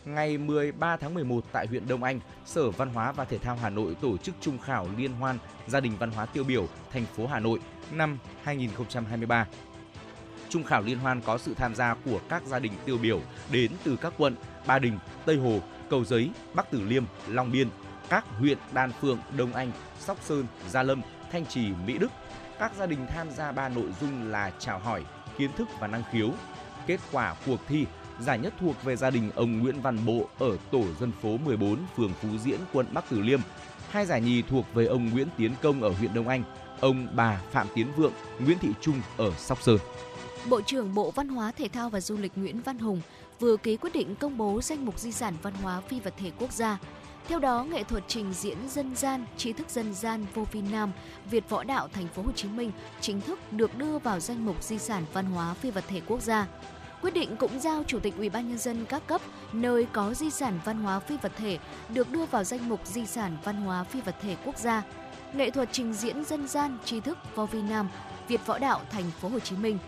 Ngày 13 tháng 11 tại huyện Đông Anh, Sở Văn hóa và Thể thao Hà Nội tổ chức trung khảo liên hoan Gia đình văn hóa tiêu biểu thành phố Hà Nội năm 2023. Trung khảo liên hoan có sự tham gia của các gia đình tiêu biểu đến từ các quận Ba Đình, Tây Hồ, Cầu Giấy, Bắc Từ Liêm, Long Biên, các huyện Đan Phượng, Đông Anh, Sóc Sơn, Gia Lâm, Thanh Trì, Mỹ Đức. Các gia đình tham gia ba nội dung là chào hỏi, kiến thức và năng khiếu. Kết quả cuộc thi, giải nhất thuộc về gia đình ông Nguyễn Văn Bộ ở tổ dân phố 14, phường Phú Diễn, quận Bắc Từ Liêm. Hai giải nhì thuộc về ông Nguyễn Tiến Công ở huyện Đông Anh, ông bà Phạm Tiến Vượng, Nguyễn Thị Trung ở Sóc Sơn. Bộ trưởng Bộ Văn hóa Thể thao và Du lịch Nguyễn Văn Hùng vừa ký quyết định công bố danh mục di sản văn hóa phi vật thể quốc gia. Theo đó, nghệ thuật trình diễn dân gian, trí thức dân gian vô vi nam, Việt Võ Đạo Thành phố Hồ Chí Minh chính thức được đưa vào danh mục di sản văn hóa phi vật thể quốc gia. Quyết định cũng giao Chủ tịch Ủy ban nhân dân các cấp nơi có di sản văn hóa phi vật thể được đưa vào danh mục di sản văn hóa phi vật thể quốc gia. Nghệ thuật trình diễn dân gian, tri thức võ vi nam, Việt Võ Đạo Thành phố Hồ Chí Minh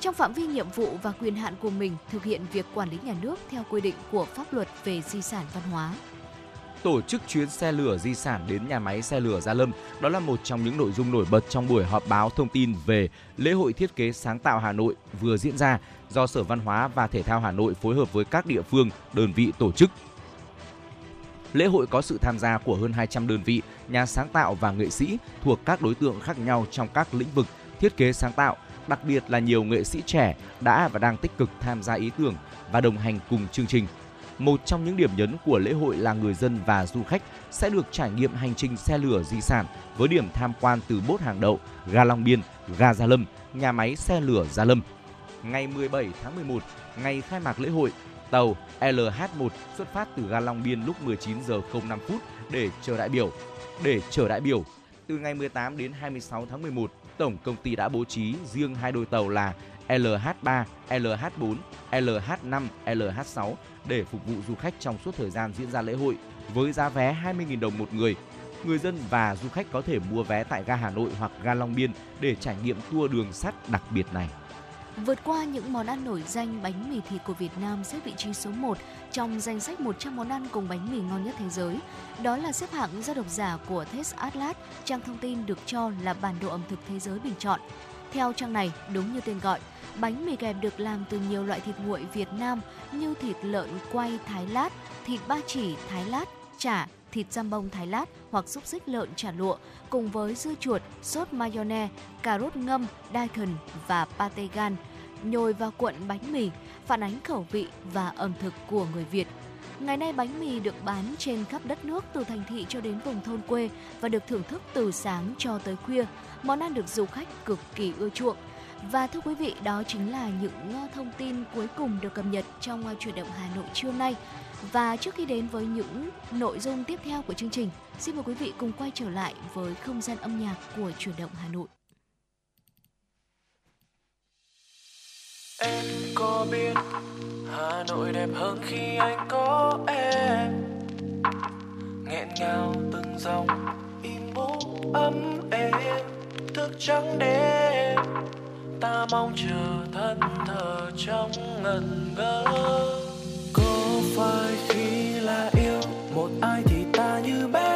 trong phạm vi nhiệm vụ và quyền hạn của mình thực hiện việc quản lý nhà nước theo quy định của pháp luật về di sản văn hóa tổ chức chuyến xe lửa di sản đến nhà máy xe lửa Gia Lâm. Đó là một trong những nội dung nổi bật trong buổi họp báo thông tin về lễ hội thiết kế sáng tạo Hà Nội vừa diễn ra do Sở Văn hóa và Thể thao Hà Nội phối hợp với các địa phương, đơn vị tổ chức. Lễ hội có sự tham gia của hơn 200 đơn vị, nhà sáng tạo và nghệ sĩ thuộc các đối tượng khác nhau trong các lĩnh vực thiết kế sáng tạo, đặc biệt là nhiều nghệ sĩ trẻ đã và đang tích cực tham gia ý tưởng và đồng hành cùng chương trình. Một trong những điểm nhấn của lễ hội là người dân và du khách sẽ được trải nghiệm hành trình xe lửa di sản với điểm tham quan từ bốt hàng đậu, ga Long Biên, ga Gia Lâm, nhà máy xe lửa Gia Lâm. Ngày 17 tháng 11, ngày khai mạc lễ hội, tàu LH1 xuất phát từ ga Long Biên lúc 19 giờ 05 phút để chờ đại biểu. Để chờ đại biểu, từ ngày 18 đến 26 tháng 11, tổng công ty đã bố trí riêng hai đôi tàu là LH3, LH4, LH5, LH6 để phục vụ du khách trong suốt thời gian diễn ra lễ hội với giá vé 20.000 đồng một người. Người dân và du khách có thể mua vé tại ga Hà Nội hoặc ga Long Biên để trải nghiệm tour đường sắt đặc biệt này. Vượt qua những món ăn nổi danh, bánh mì thịt của Việt Nam xếp vị trí số 1 trong danh sách 100 món ăn cùng bánh mì ngon nhất thế giới. Đó là xếp hạng do độc giả của Test Atlas, trang thông tin được cho là bản đồ ẩm thực thế giới bình chọn. Theo trang này, đúng như tên gọi, bánh mì kẹp được làm từ nhiều loại thịt nguội Việt Nam như thịt lợn quay thái lát, thịt ba chỉ thái lát, chả, thịt giam bông thái lát hoặc xúc xích lợn chả lụa cùng với dưa chuột, sốt mayonnaise, cà rốt ngâm, daikon và pate gan nhồi vào cuộn bánh mì, phản ánh khẩu vị và ẩm thực của người Việt. Ngày nay bánh mì được bán trên khắp đất nước từ thành thị cho đến vùng thôn quê và được thưởng thức từ sáng cho tới khuya. Món ăn được du khách cực kỳ ưa chuộng. Và thưa quý vị, đó chính là những ờ, thông tin cuối cùng được cập nhật trong ờ, chuyển động Hà Nội trưa nay. Và trước khi đến với những nội dung tiếp theo của chương trình, xin mời quý vị cùng quay trở lại với không gian âm nhạc của chuyển động Hà Nội. Em có biết Hà Nội đẹp hơn khi anh có em nghẹn ngào từng dòng im bố ấm êm thức trắng đêm ta mong chờ thân thờ trong ngần ngơ. Có phải khi là yêu, một ai thì ta như bé?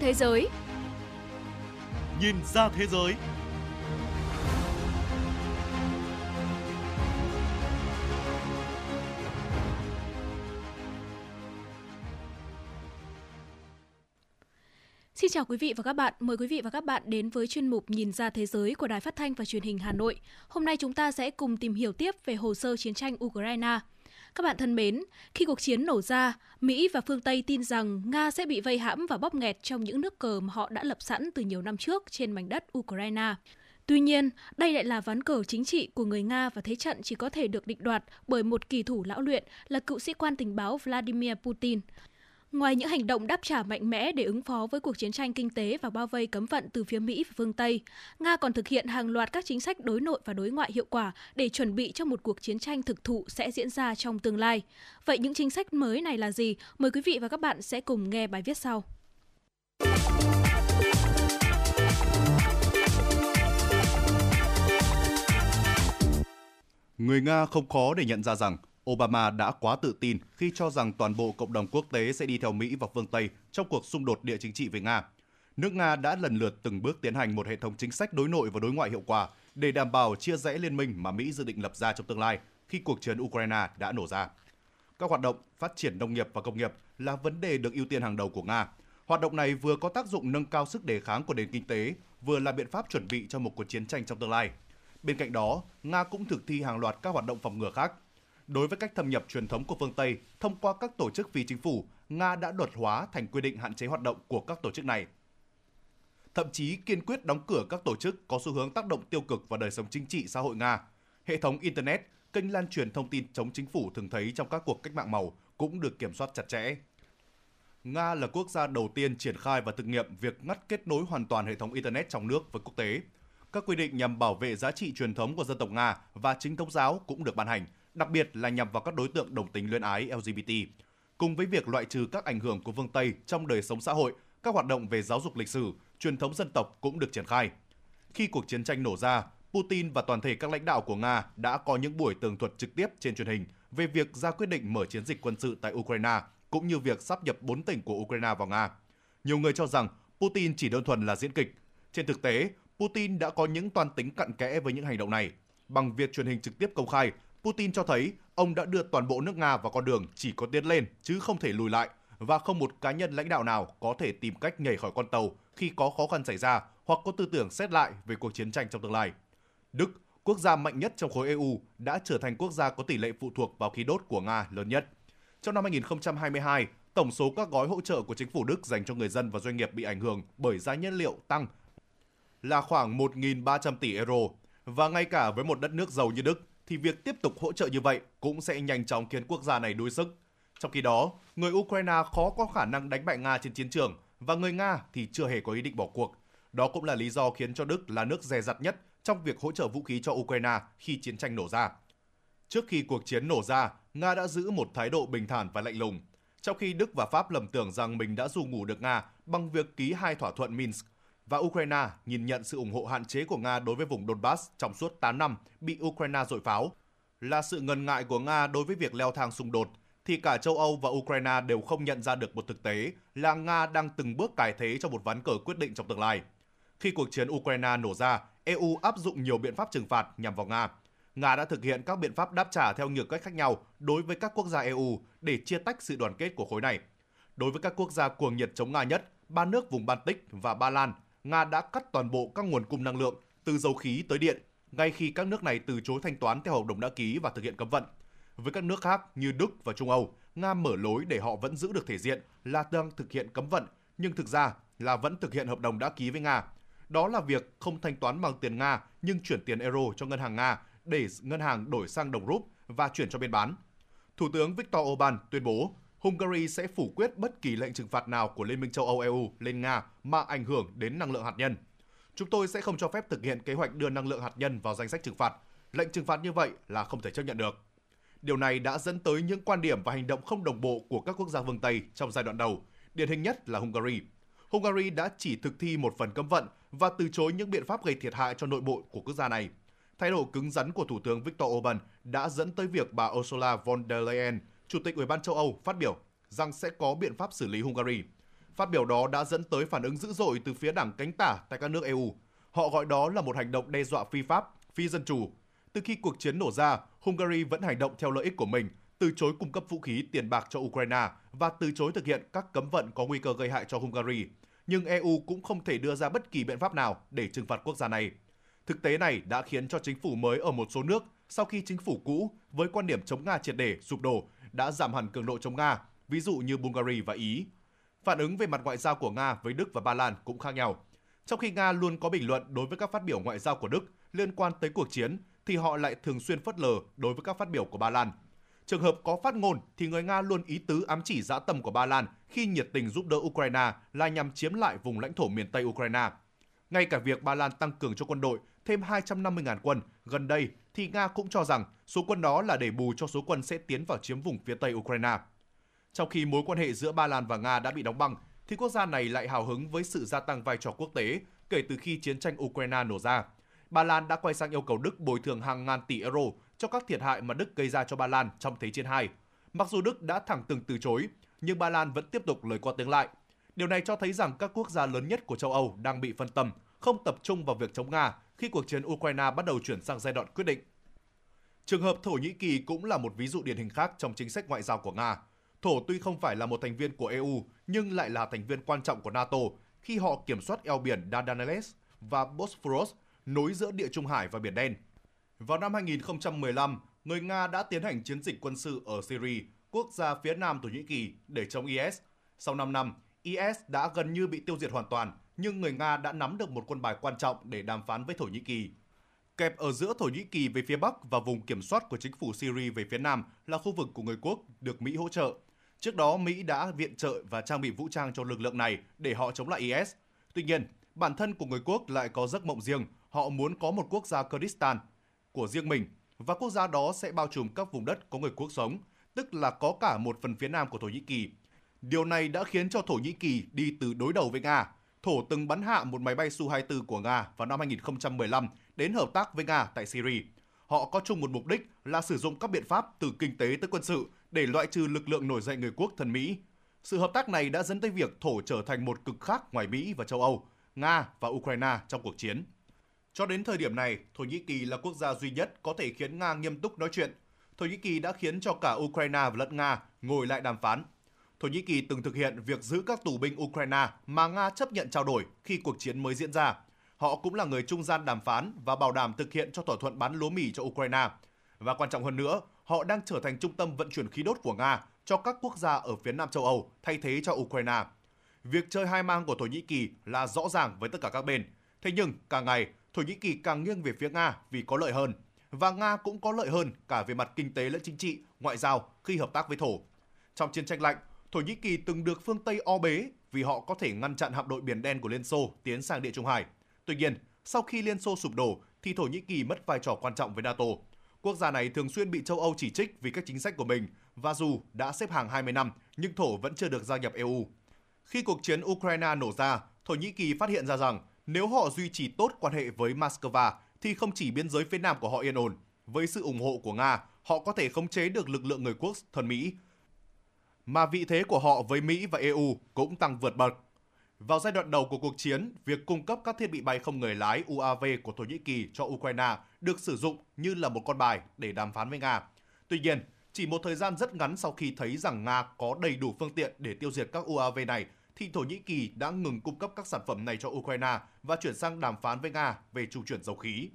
Thế giới. Nhìn ra thế giới. Xin chào quý vị và các bạn, mời quý vị và các bạn đến với chuyên mục Nhìn ra thế giới của Đài Phát thanh và Truyền hình Hà Nội. Hôm nay chúng ta sẽ cùng tìm hiểu tiếp về hồ sơ chiến tranh Ukraine. Các bạn thân mến, khi cuộc chiến nổ ra, Mỹ và phương Tây tin rằng Nga sẽ bị vây hãm và bóp nghẹt trong những nước cờ mà họ đã lập sẵn từ nhiều năm trước trên mảnh đất Ukraine. Tuy nhiên, đây lại là ván cờ chính trị của người Nga và thế trận chỉ có thể được định đoạt bởi một kỳ thủ lão luyện là cựu sĩ quan tình báo Vladimir Putin. Ngoài những hành động đáp trả mạnh mẽ để ứng phó với cuộc chiến tranh kinh tế và bao vây cấm vận từ phía Mỹ và phương Tây, Nga còn thực hiện hàng loạt các chính sách đối nội và đối ngoại hiệu quả để chuẩn bị cho một cuộc chiến tranh thực thụ sẽ diễn ra trong tương lai. Vậy những chính sách mới này là gì? Mời quý vị và các bạn sẽ cùng nghe bài viết sau. Người Nga không khó để nhận ra rằng Obama đã quá tự tin khi cho rằng toàn bộ cộng đồng quốc tế sẽ đi theo Mỹ và phương Tây trong cuộc xung đột địa chính trị với Nga. Nước Nga đã lần lượt từng bước tiến hành một hệ thống chính sách đối nội và đối ngoại hiệu quả để đảm bảo chia rẽ liên minh mà Mỹ dự định lập ra trong tương lai khi cuộc chiến Ukraine đã nổ ra. Các hoạt động phát triển nông nghiệp và công nghiệp là vấn đề được ưu tiên hàng đầu của Nga. Hoạt động này vừa có tác dụng nâng cao sức đề kháng của nền kinh tế, vừa là biện pháp chuẩn bị cho một cuộc chiến tranh trong tương lai. Bên cạnh đó, Nga cũng thực thi hàng loạt các hoạt động phòng ngừa khác. Đối với cách thâm nhập truyền thống của phương Tây thông qua các tổ chức phi chính phủ, Nga đã luật hóa thành quy định hạn chế hoạt động của các tổ chức này. Thậm chí kiên quyết đóng cửa các tổ chức có xu hướng tác động tiêu cực vào đời sống chính trị xã hội Nga. Hệ thống Internet, kênh lan truyền thông tin chống chính phủ thường thấy trong các cuộc cách mạng màu cũng được kiểm soát chặt chẽ. Nga là quốc gia đầu tiên triển khai và thực nghiệm việc ngắt kết nối hoàn toàn hệ thống Internet trong nước với quốc tế. Các quy định nhằm bảo vệ giá trị truyền thống của dân tộc Nga và chính thống giáo cũng được ban hành, đặc biệt là nhằm vào các đối tượng đồng tính luyến ái LGBT. Cùng với việc loại trừ các ảnh hưởng của phương Tây trong đời sống xã hội, các hoạt động về giáo dục lịch sử, truyền thống dân tộc cũng được triển khai. Khi cuộc chiến tranh nổ ra, Putin và toàn thể các lãnh đạo của Nga đã có những buổi tường thuật trực tiếp trên truyền hình về việc ra quyết định mở chiến dịch quân sự tại Ukraine, cũng như việc sắp nhập bốn tỉnh của Ukraine vào Nga. Nhiều người cho rằng Putin chỉ đơn thuần là diễn kịch. Trên thực tế, Putin đã có những toan tính cặn kẽ với những hành động này. Bằng việc truyền hình trực tiếp công khai, Putin cho thấy ông đã đưa toàn bộ nước Nga vào con đường chỉ có tiến lên chứ không thể lùi lại và không một cá nhân lãnh đạo nào có thể tìm cách nhảy khỏi con tàu khi có khó khăn xảy ra hoặc có tư tưởng xét lại về cuộc chiến tranh trong tương lai. Đức, quốc gia mạnh nhất trong khối EU, đã trở thành quốc gia có tỷ lệ phụ thuộc vào khí đốt của Nga lớn nhất. Trong năm 2022, tổng số các gói hỗ trợ của chính phủ Đức dành cho người dân và doanh nghiệp bị ảnh hưởng bởi giá nhiên liệu tăng là khoảng 1.300 tỷ euro. Và ngay cả với một đất nước giàu như Đức, thì việc tiếp tục hỗ trợ như vậy cũng sẽ nhanh chóng khiến quốc gia này đuối sức. Trong khi đó, người Ukraine khó có khả năng đánh bại Nga trên chiến trường và người Nga thì chưa hề có ý định bỏ cuộc. Đó cũng là lý do khiến cho Đức là nước dè dặt nhất trong việc hỗ trợ vũ khí cho Ukraine khi chiến tranh nổ ra. Trước khi cuộc chiến nổ ra, Nga đã giữ một thái độ bình thản và lạnh lùng. Trong khi Đức và Pháp lầm tưởng rằng mình đã dù ngủ được Nga bằng việc ký hai thỏa thuận Minsk, và Ukraine nhìn nhận sự ủng hộ hạn chế của Nga đối với vùng Donbass trong suốt 8 năm bị Ukraine dội pháo là sự ngần ngại của Nga đối với việc leo thang xung đột, thì cả châu Âu và Ukraine đều không nhận ra được một thực tế là Nga đang từng bước cải thế cho một ván cờ quyết định trong tương lai. Khi cuộc chiến Ukraine nổ ra, EU áp dụng nhiều biện pháp trừng phạt nhằm vào Nga. Nga đã thực hiện các biện pháp đáp trả theo nhiều cách khác nhau đối với các quốc gia EU để chia tách sự đoàn kết của khối này. Đối với các quốc gia cuồng nhiệt chống Nga nhất, ba nước vùng Baltic và Ba Lan Nga đã cắt toàn bộ các nguồn cung năng lượng từ dầu khí tới điện ngay khi các nước này từ chối thanh toán theo hợp đồng đã ký và thực hiện cấm vận. Với các nước khác như Đức và Trung Âu, Nga mở lối để họ vẫn giữ được thể diện là đang thực hiện cấm vận, nhưng thực ra là vẫn thực hiện hợp đồng đã ký với Nga. Đó là việc không thanh toán bằng tiền Nga nhưng chuyển tiền euro cho ngân hàng Nga để ngân hàng đổi sang đồng rúp và chuyển cho bên bán. Thủ tướng Viktor Orbán tuyên bố Hungary sẽ phủ quyết bất kỳ lệnh trừng phạt nào của Liên minh châu Âu EU lên Nga mà ảnh hưởng đến năng lượng hạt nhân. Chúng tôi sẽ không cho phép thực hiện kế hoạch đưa năng lượng hạt nhân vào danh sách trừng phạt. Lệnh trừng phạt như vậy là không thể chấp nhận được. Điều này đã dẫn tới những quan điểm và hành động không đồng bộ của các quốc gia phương Tây trong giai đoạn đầu, điển hình nhất là Hungary. Hungary đã chỉ thực thi một phần cấm vận và từ chối những biện pháp gây thiệt hại cho nội bộ của quốc gia này. Thái độ cứng rắn của Thủ tướng Viktor Orbán đã dẫn tới việc bà Ursula von der Leyen Chủ tịch Ủy ban châu Âu phát biểu rằng sẽ có biện pháp xử lý Hungary. Phát biểu đó đã dẫn tới phản ứng dữ dội từ phía đảng cánh tả tại các nước EU. Họ gọi đó là một hành động đe dọa phi pháp, phi dân chủ. Từ khi cuộc chiến nổ ra, Hungary vẫn hành động theo lợi ích của mình, từ chối cung cấp vũ khí, tiền bạc cho Ukraine và từ chối thực hiện các cấm vận có nguy cơ gây hại cho Hungary. Nhưng EU cũng không thể đưa ra bất kỳ biện pháp nào để trừng phạt quốc gia này. Thực tế này đã khiến cho chính phủ mới ở một số nước sau khi chính phủ cũ với quan điểm chống Nga triệt để sụp đổ đã giảm hẳn cường độ chống Nga, ví dụ như Bulgaria và Ý. Phản ứng về mặt ngoại giao của Nga với Đức và Ba Lan cũng khác nhau. Trong khi Nga luôn có bình luận đối với các phát biểu ngoại giao của Đức liên quan tới cuộc chiến, thì họ lại thường xuyên phớt lờ đối với các phát biểu của Ba Lan. Trường hợp có phát ngôn thì người Nga luôn ý tứ ám chỉ dã tâm của Ba Lan khi nhiệt tình giúp đỡ Ukraine là nhằm chiếm lại vùng lãnh thổ miền Tây Ukraine. Ngay cả việc Ba Lan tăng cường cho quân đội thêm 250.000 quân gần đây thì Nga cũng cho rằng số quân đó là để bù cho số quân sẽ tiến vào chiếm vùng phía Tây Ukraine. Trong khi mối quan hệ giữa Ba Lan và Nga đã bị đóng băng, thì quốc gia này lại hào hứng với sự gia tăng vai trò quốc tế kể từ khi chiến tranh Ukraine nổ ra. Ba Lan đã quay sang yêu cầu Đức bồi thường hàng ngàn tỷ euro cho các thiệt hại mà Đức gây ra cho Ba Lan trong Thế chiến II. Mặc dù Đức đã thẳng từng từ chối, nhưng Ba Lan vẫn tiếp tục lời qua tiếng lại. Điều này cho thấy rằng các quốc gia lớn nhất của châu Âu đang bị phân tâm, không tập trung vào việc chống Nga khi cuộc chiến Ukraine bắt đầu chuyển sang giai đoạn quyết định. Trường hợp Thổ Nhĩ Kỳ cũng là một ví dụ điển hình khác trong chính sách ngoại giao của Nga. Thổ tuy không phải là một thành viên của EU nhưng lại là thành viên quan trọng của NATO khi họ kiểm soát eo biển Dardanelles và Bosphorus nối giữa Địa Trung Hải và Biển Đen. Vào năm 2015, người Nga đã tiến hành chiến dịch quân sự ở Syria, quốc gia phía nam Thổ Nhĩ Kỳ để chống IS. Sau 5 năm, IS đã gần như bị tiêu diệt hoàn toàn, nhưng người Nga đã nắm được một quân bài quan trọng để đàm phán với Thổ Nhĩ Kỳ. Kẹp ở giữa Thổ Nhĩ Kỳ về phía Bắc và vùng kiểm soát của chính phủ Syria về phía Nam là khu vực của người quốc được Mỹ hỗ trợ. Trước đó, Mỹ đã viện trợ và trang bị vũ trang cho lực lượng này để họ chống lại IS. Tuy nhiên, bản thân của người quốc lại có giấc mộng riêng, họ muốn có một quốc gia Kurdistan của riêng mình và quốc gia đó sẽ bao trùm các vùng đất có người quốc sống, tức là có cả một phần phía nam của Thổ Nhĩ Kỳ. Điều này đã khiến cho Thổ Nhĩ Kỳ đi từ đối đầu với Nga. Thổ từng bắn hạ một máy bay Su-24 của Nga vào năm 2015 đến hợp tác với Nga tại Syria. Họ có chung một mục đích là sử dụng các biện pháp từ kinh tế tới quân sự để loại trừ lực lượng nổi dậy người quốc thân Mỹ. Sự hợp tác này đã dẫn tới việc Thổ trở thành một cực khác ngoài Mỹ và châu Âu, Nga và Ukraine trong cuộc chiến. Cho đến thời điểm này, Thổ Nhĩ Kỳ là quốc gia duy nhất có thể khiến Nga nghiêm túc nói chuyện. Thổ Nhĩ Kỳ đã khiến cho cả Ukraine và lẫn Nga ngồi lại đàm phán. Thổ Nhĩ Kỳ từng thực hiện việc giữ các tù binh Ukraine mà Nga chấp nhận trao đổi khi cuộc chiến mới diễn ra. Họ cũng là người trung gian đàm phán và bảo đảm thực hiện cho thỏa thuận bán lúa mì cho Ukraine. Và quan trọng hơn nữa, họ đang trở thành trung tâm vận chuyển khí đốt của Nga cho các quốc gia ở phía Nam châu Âu thay thế cho Ukraine. Việc chơi hai mang của Thổ Nhĩ Kỳ là rõ ràng với tất cả các bên. Thế nhưng, càng ngày, Thổ Nhĩ Kỳ càng nghiêng về phía Nga vì có lợi hơn. Và Nga cũng có lợi hơn cả về mặt kinh tế lẫn chính trị, ngoại giao khi hợp tác với Thổ. Trong chiến tranh lạnh, Thổ Nhĩ Kỳ từng được phương Tây o bế vì họ có thể ngăn chặn hạm đội Biển Đen của Liên Xô tiến sang Địa Trung Hải. Tuy nhiên, sau khi Liên Xô sụp đổ thì Thổ Nhĩ Kỳ mất vai trò quan trọng với NATO. Quốc gia này thường xuyên bị châu Âu chỉ trích vì các chính sách của mình và dù đã xếp hàng 20 năm nhưng Thổ vẫn chưa được gia nhập EU. Khi cuộc chiến Ukraine nổ ra, Thổ Nhĩ Kỳ phát hiện ra rằng nếu họ duy trì tốt quan hệ với Moscow thì không chỉ biên giới phía nam của họ yên ổn, với sự ủng hộ của Nga, họ có thể khống chế được lực lượng người quốc thân Mỹ. Mà vị thế của họ với Mỹ và EU cũng tăng vượt bậc. Vào giai đoạn đầu của cuộc chiến, việc cung cấp các thiết bị bay không người lái UAV của Thổ Nhĩ Kỳ cho Ukraine được sử dụng như là một con bài để đàm phán với Nga. Tuy nhiên, chỉ một thời gian rất ngắn sau khi thấy rằng Nga có đầy đủ phương tiện để tiêu diệt các UAV này, thì Thổ Nhĩ Kỳ đã ngừng cung cấp các sản phẩm này cho Ukraine và chuyển sang đàm phán với Nga về trung chuyển dầu khí.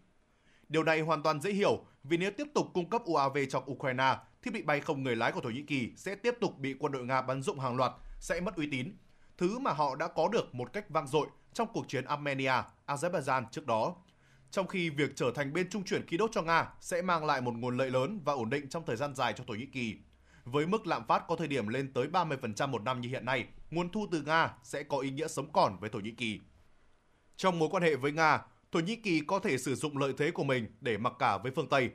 Điều này hoàn toàn dễ hiểu vì nếu tiếp tục cung cấp UAV cho Ukraine, thiết bị bay không người lái của Thổ Nhĩ Kỳ sẽ tiếp tục bị quân đội Nga bắn dụng hàng loạt, sẽ mất uy tín. Thứ mà họ đã có được một cách vang dội trong cuộc chiến Armenia, Azerbaijan trước đó. Trong khi việc trở thành bên trung chuyển khí đốt cho Nga sẽ mang lại một nguồn lợi lớn và ổn định trong thời gian dài cho Thổ Nhĩ Kỳ. Với mức lạm phát có thời điểm lên tới 30% một năm như hiện nay, nguồn thu từ Nga sẽ có ý nghĩa sống còn với Thổ Nhĩ Kỳ. Trong mối quan hệ với Nga, Thổ Nhĩ Kỳ có thể sử dụng lợi thế của mình để mặc cả với phương Tây.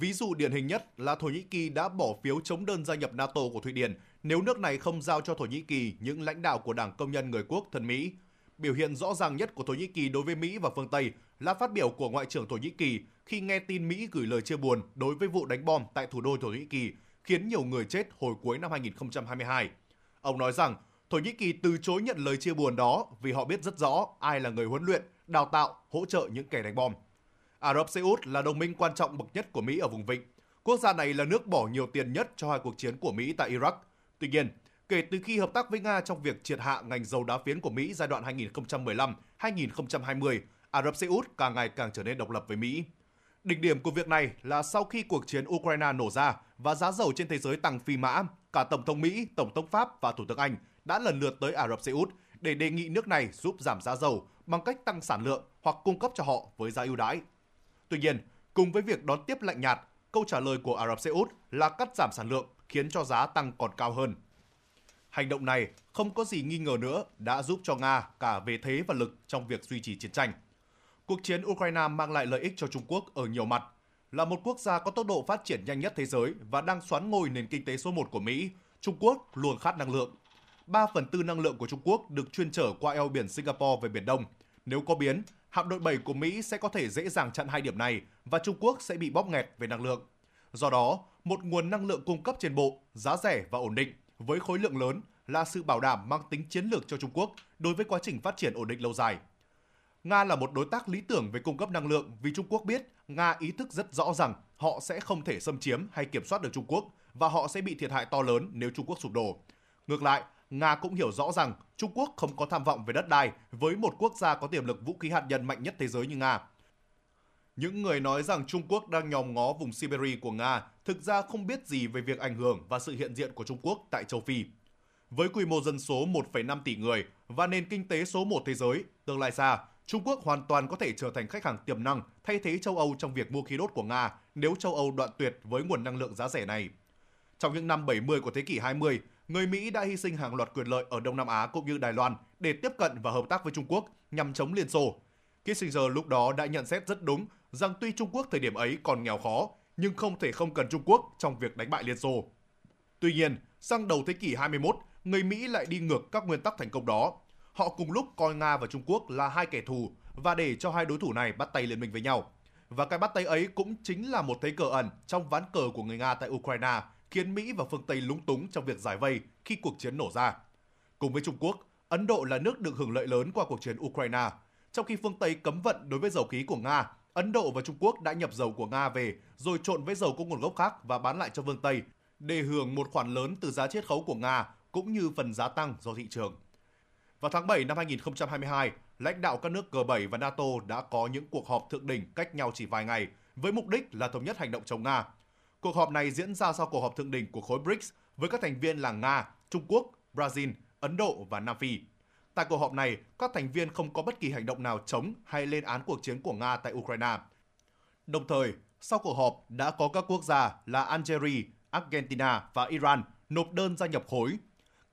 Ví dụ điển hình nhất là Thổ Nhĩ Kỳ đã bỏ phiếu chống đơn gia nhập NATO của Thụy Điển nếu nước này không giao cho Thổ Nhĩ Kỳ những lãnh đạo của Đảng Công nhân Người Quốc thân Mỹ. Biểu hiện rõ ràng nhất của Thổ Nhĩ Kỳ đối với Mỹ và phương Tây là phát biểu của Ngoại trưởng Thổ Nhĩ Kỳ khi nghe tin Mỹ gửi lời chia buồn đối với vụ đánh bom tại thủ đô Thổ Nhĩ Kỳ khiến nhiều người chết hồi cuối năm 2022. Ông nói rằng Thổ Nhĩ Kỳ từ chối nhận lời chia buồn đó vì họ biết rất rõ ai là người huấn luyện, đào tạo, hỗ trợ những kẻ đánh bom. Ả Rập Xê Út là đồng minh quan trọng bậc nhất của Mỹ ở vùng vịnh. Quốc gia này là nước bỏ nhiều tiền nhất cho hai cuộc chiến của Mỹ tại Iraq. Tuy nhiên, kể từ khi hợp tác với Nga trong việc triệt hạ ngành dầu đá phiến của Mỹ giai đoạn 2015-2020, Ả Rập Xê Út càng ngày càng trở nên độc lập với Mỹ. Đỉnh điểm của việc này là sau khi cuộc chiến Ukraine nổ ra và giá dầu trên thế giới tăng phi mã, cả Tổng thống Mỹ, Tổng thống Pháp và Thủ tướng Anh đã lần lượt tới Ả Rập Xê Út để đề nghị nước này giúp giảm giá dầu bằng cách tăng sản lượng hoặc cung cấp cho họ với giá ưu đãi. Tuy nhiên, cùng với việc đón tiếp lạnh nhạt, câu trả lời của Ả Rập Xê Út là cắt giảm sản lượng khiến cho giá tăng còn cao hơn. Hành động này không có gì nghi ngờ nữa đã giúp cho Nga cả về thế và lực trong việc duy trì chiến tranh. Cuộc chiến Ukraine mang lại lợi ích cho Trung Quốc ở nhiều mặt. Là một quốc gia có tốc độ phát triển nhanh nhất thế giới và đang xoán ngôi nền kinh tế số 1 của Mỹ, Trung Quốc luôn khát năng lượng. 3 phần tư năng lượng của Trung Quốc được chuyên trở qua eo biển Singapore về Biển Đông. Nếu có biến, hạm đội 7 của Mỹ sẽ có thể dễ dàng chặn hai điểm này và Trung Quốc sẽ bị bóp nghẹt về năng lượng. Do đó, một nguồn năng lượng cung cấp trên bộ, giá rẻ và ổn định với khối lượng lớn là sự bảo đảm mang tính chiến lược cho Trung Quốc đối với quá trình phát triển ổn định lâu dài. Nga là một đối tác lý tưởng về cung cấp năng lượng vì Trung Quốc biết Nga ý thức rất rõ rằng họ sẽ không thể xâm chiếm hay kiểm soát được Trung Quốc và họ sẽ bị thiệt hại to lớn nếu Trung Quốc sụp đổ. Ngược lại, Nga cũng hiểu rõ rằng Trung Quốc không có tham vọng về đất đai với một quốc gia có tiềm lực vũ khí hạt nhân mạnh nhất thế giới như Nga. Những người nói rằng Trung Quốc đang nhòm ngó vùng Siberia của Nga thực ra không biết gì về việc ảnh hưởng và sự hiện diện của Trung Quốc tại châu Phi. Với quy mô dân số 1,5 tỷ người và nền kinh tế số 1 thế giới, tương lai xa, Trung Quốc hoàn toàn có thể trở thành khách hàng tiềm năng thay thế châu Âu trong việc mua khí đốt của Nga nếu châu Âu đoạn tuyệt với nguồn năng lượng giá rẻ này. Trong những năm 70 của thế kỷ 20, người Mỹ đã hy sinh hàng loạt quyền lợi ở Đông Nam Á cũng như Đài Loan để tiếp cận và hợp tác với Trung Quốc nhằm chống Liên Xô. Kissinger lúc đó đã nhận xét rất đúng rằng tuy Trung Quốc thời điểm ấy còn nghèo khó, nhưng không thể không cần Trung Quốc trong việc đánh bại Liên Xô. Tuy nhiên, sang đầu thế kỷ 21, người Mỹ lại đi ngược các nguyên tắc thành công đó. Họ cùng lúc coi Nga và Trung Quốc là hai kẻ thù và để cho hai đối thủ này bắt tay liên minh với nhau. Và cái bắt tay ấy cũng chính là một thế cờ ẩn trong ván cờ của người Nga tại Ukraine, khiến Mỹ và phương Tây lúng túng trong việc giải vây khi cuộc chiến nổ ra. Cùng với Trung Quốc, Ấn Độ là nước được hưởng lợi lớn qua cuộc chiến Ukraine. Trong khi phương Tây cấm vận đối với dầu khí của Nga, Ấn Độ và Trung Quốc đã nhập dầu của Nga về rồi trộn với dầu có nguồn gốc khác và bán lại cho phương Tây để hưởng một khoản lớn từ giá chiết khấu của Nga cũng như phần giá tăng do thị trường. Vào tháng 7 năm 2022, lãnh đạo các nước G7 và NATO đã có những cuộc họp thượng đỉnh cách nhau chỉ vài ngày với mục đích là thống nhất hành động chống Nga. Cuộc họp này diễn ra sau cuộc họp thượng đỉnh của khối BRICS với các thành viên là Nga, Trung Quốc, Brazil, Ấn Độ và Nam Phi. Tại cuộc họp này, các thành viên không có bất kỳ hành động nào chống hay lên án cuộc chiến của Nga tại Ukraine. Đồng thời, sau cuộc họp đã có các quốc gia là Algeria, Argentina và Iran nộp đơn gia nhập khối.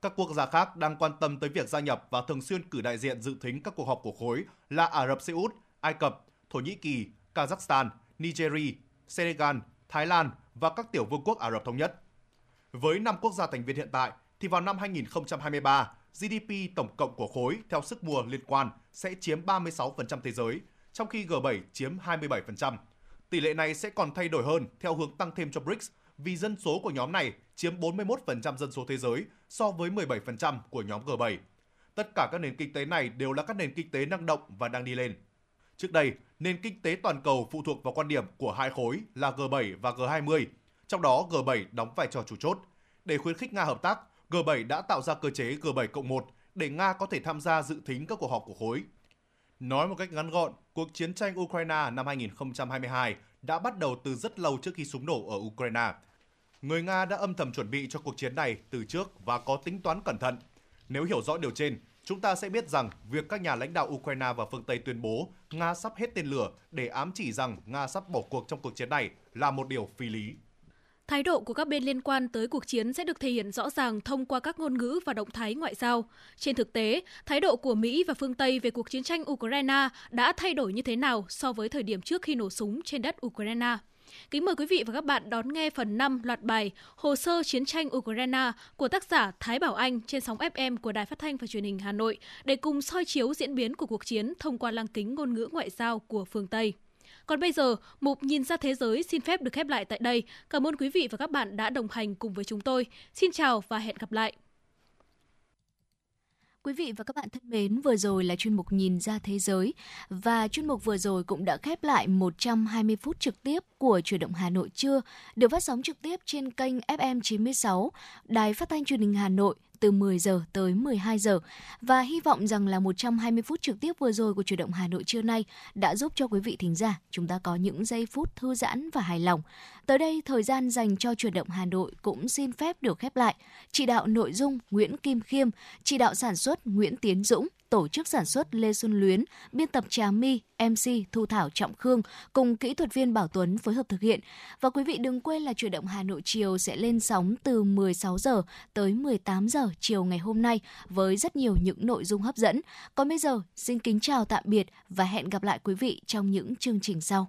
Các quốc gia khác đang quan tâm tới việc gia nhập và thường xuyên cử đại diện dự thính các cuộc họp của khối là Ả Rập Xê Út, Ai Cập, Thổ Nhĩ Kỳ, Kazakhstan, Nigeria, Senegal, Thái Lan và các tiểu vương quốc Ả Rập Thống Nhất. Với 5 quốc gia thành viên hiện tại, thì vào năm 2023, GDP tổng cộng của khối theo sức mua liên quan sẽ chiếm 36% thế giới, trong khi G7 chiếm 27%. Tỷ lệ này sẽ còn thay đổi hơn theo hướng tăng thêm cho BRICS vì dân số của nhóm này chiếm 41% dân số thế giới so với 17% của nhóm G7. Tất cả các nền kinh tế này đều là các nền kinh tế năng động và đang đi lên. Trước đây, nền kinh tế toàn cầu phụ thuộc vào quan điểm của hai khối là G7 và G20, trong đó G7 đóng vai trò chủ chốt. Để khuyến khích Nga hợp tác, G7 đã tạo ra cơ chế G7 cộng 1 để Nga có thể tham gia dự thính các cuộc họp của khối. Nói một cách ngắn gọn, cuộc chiến tranh Ukraine năm 2022 đã bắt đầu từ rất lâu trước khi súng nổ ở Ukraine. Người Nga đã âm thầm chuẩn bị cho cuộc chiến này từ trước và có tính toán cẩn thận. Nếu hiểu rõ điều trên, chúng ta sẽ biết rằng việc các nhà lãnh đạo Ukraine và phương Tây tuyên bố Nga sắp hết tên lửa để ám chỉ rằng Nga sắp bỏ cuộc trong cuộc chiến này là một điều phi lý. Thái độ của các bên liên quan tới cuộc chiến sẽ được thể hiện rõ ràng thông qua các ngôn ngữ và động thái ngoại giao. Trên thực tế, thái độ của Mỹ và phương Tây về cuộc chiến tranh Ukraine đã thay đổi như thế nào so với thời điểm trước khi nổ súng trên đất Ukraine? Kính mời quý vị và các bạn đón nghe phần 5 loạt bài Hồ sơ chiến tranh Ukraine của tác giả Thái Bảo Anh trên sóng FM của Đài Phát thanh và Truyền hình Hà Nội để cùng soi chiếu diễn biến của cuộc chiến thông qua lăng kính ngôn ngữ ngoại giao của phương Tây. Còn bây giờ, mục Nhìn ra thế giới xin phép được khép lại tại đây. Cảm ơn quý vị và các bạn đã đồng hành cùng với chúng tôi. Xin chào và hẹn gặp lại. Quý vị và các bạn thân mến, vừa rồi là chuyên mục Nhìn ra thế giới và chuyên mục vừa rồi cũng đã khép lại 120 phút trực tiếp của Chuyển động Hà Nội trưa, được phát sóng trực tiếp trên kênh FM 96, Đài Phát thanh Truyền hình Hà Nội từ 10 giờ tới 12 giờ và hy vọng rằng là 120 phút trực tiếp vừa rồi của chủ động Hà Nội trưa nay đã giúp cho quý vị thính giả chúng ta có những giây phút thư giãn và hài lòng. Tới đây thời gian dành cho chủ động Hà Nội cũng xin phép được khép lại. Chỉ đạo nội dung Nguyễn Kim Khiêm, chỉ đạo sản xuất Nguyễn Tiến Dũng, tổ chức sản xuất Lê Xuân Luyến, biên tập Trà My, MC Thu Thảo Trọng Khương cùng kỹ thuật viên Bảo Tuấn phối hợp thực hiện. Và quý vị đừng quên là chuyển động Hà Nội chiều sẽ lên sóng từ 16 giờ tới 18 giờ chiều ngày hôm nay với rất nhiều những nội dung hấp dẫn. Còn bây giờ, xin kính chào tạm biệt và hẹn gặp lại quý vị trong những chương trình sau.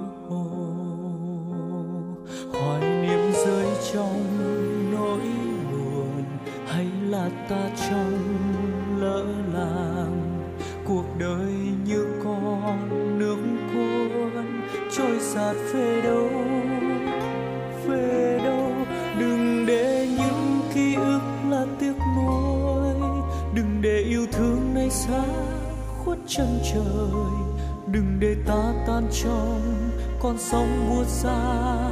trong nỗi buồn, hay là ta trong lỡ làng? Cuộc đời như con nước cuốn, trôi sạt về đâu? Về đâu? Đừng để những ký ức là tiếc nuối. Đừng để yêu thương này xa khuất chân trời. Đừng để ta tan trong con sóng buốt xa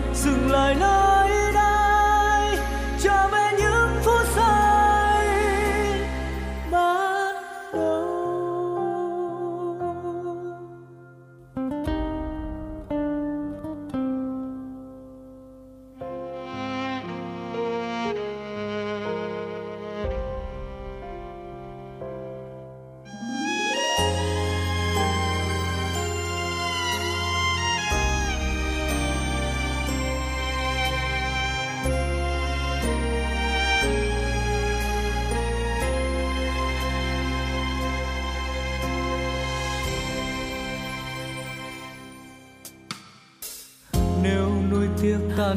dừng lại nơi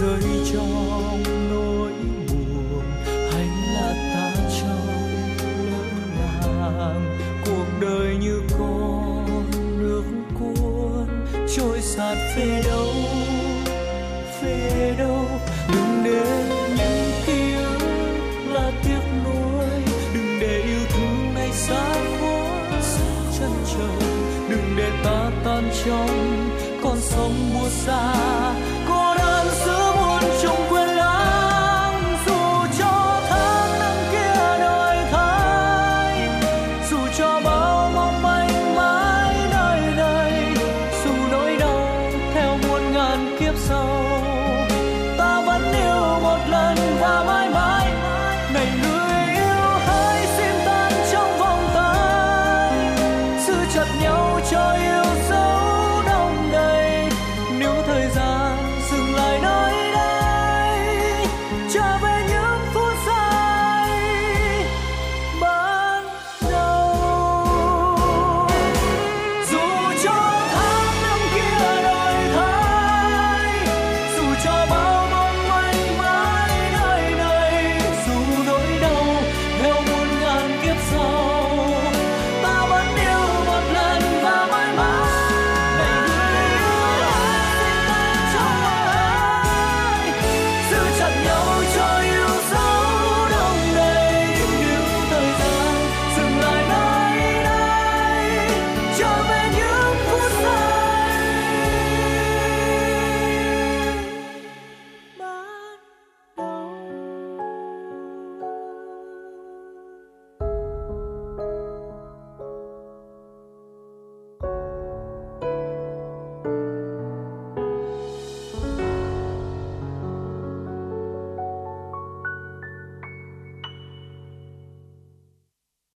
rơi trong nỗi buồn. Hay là ta trong lỡ làng cuộc đời như con nước cuốn, trôi sạt về đâu về đâu. Đừng để những ký ức là tiếc nuối. Đừng để yêu thương này xa quá chân trời. Đừng để ta tan trong con sóng mùa xa.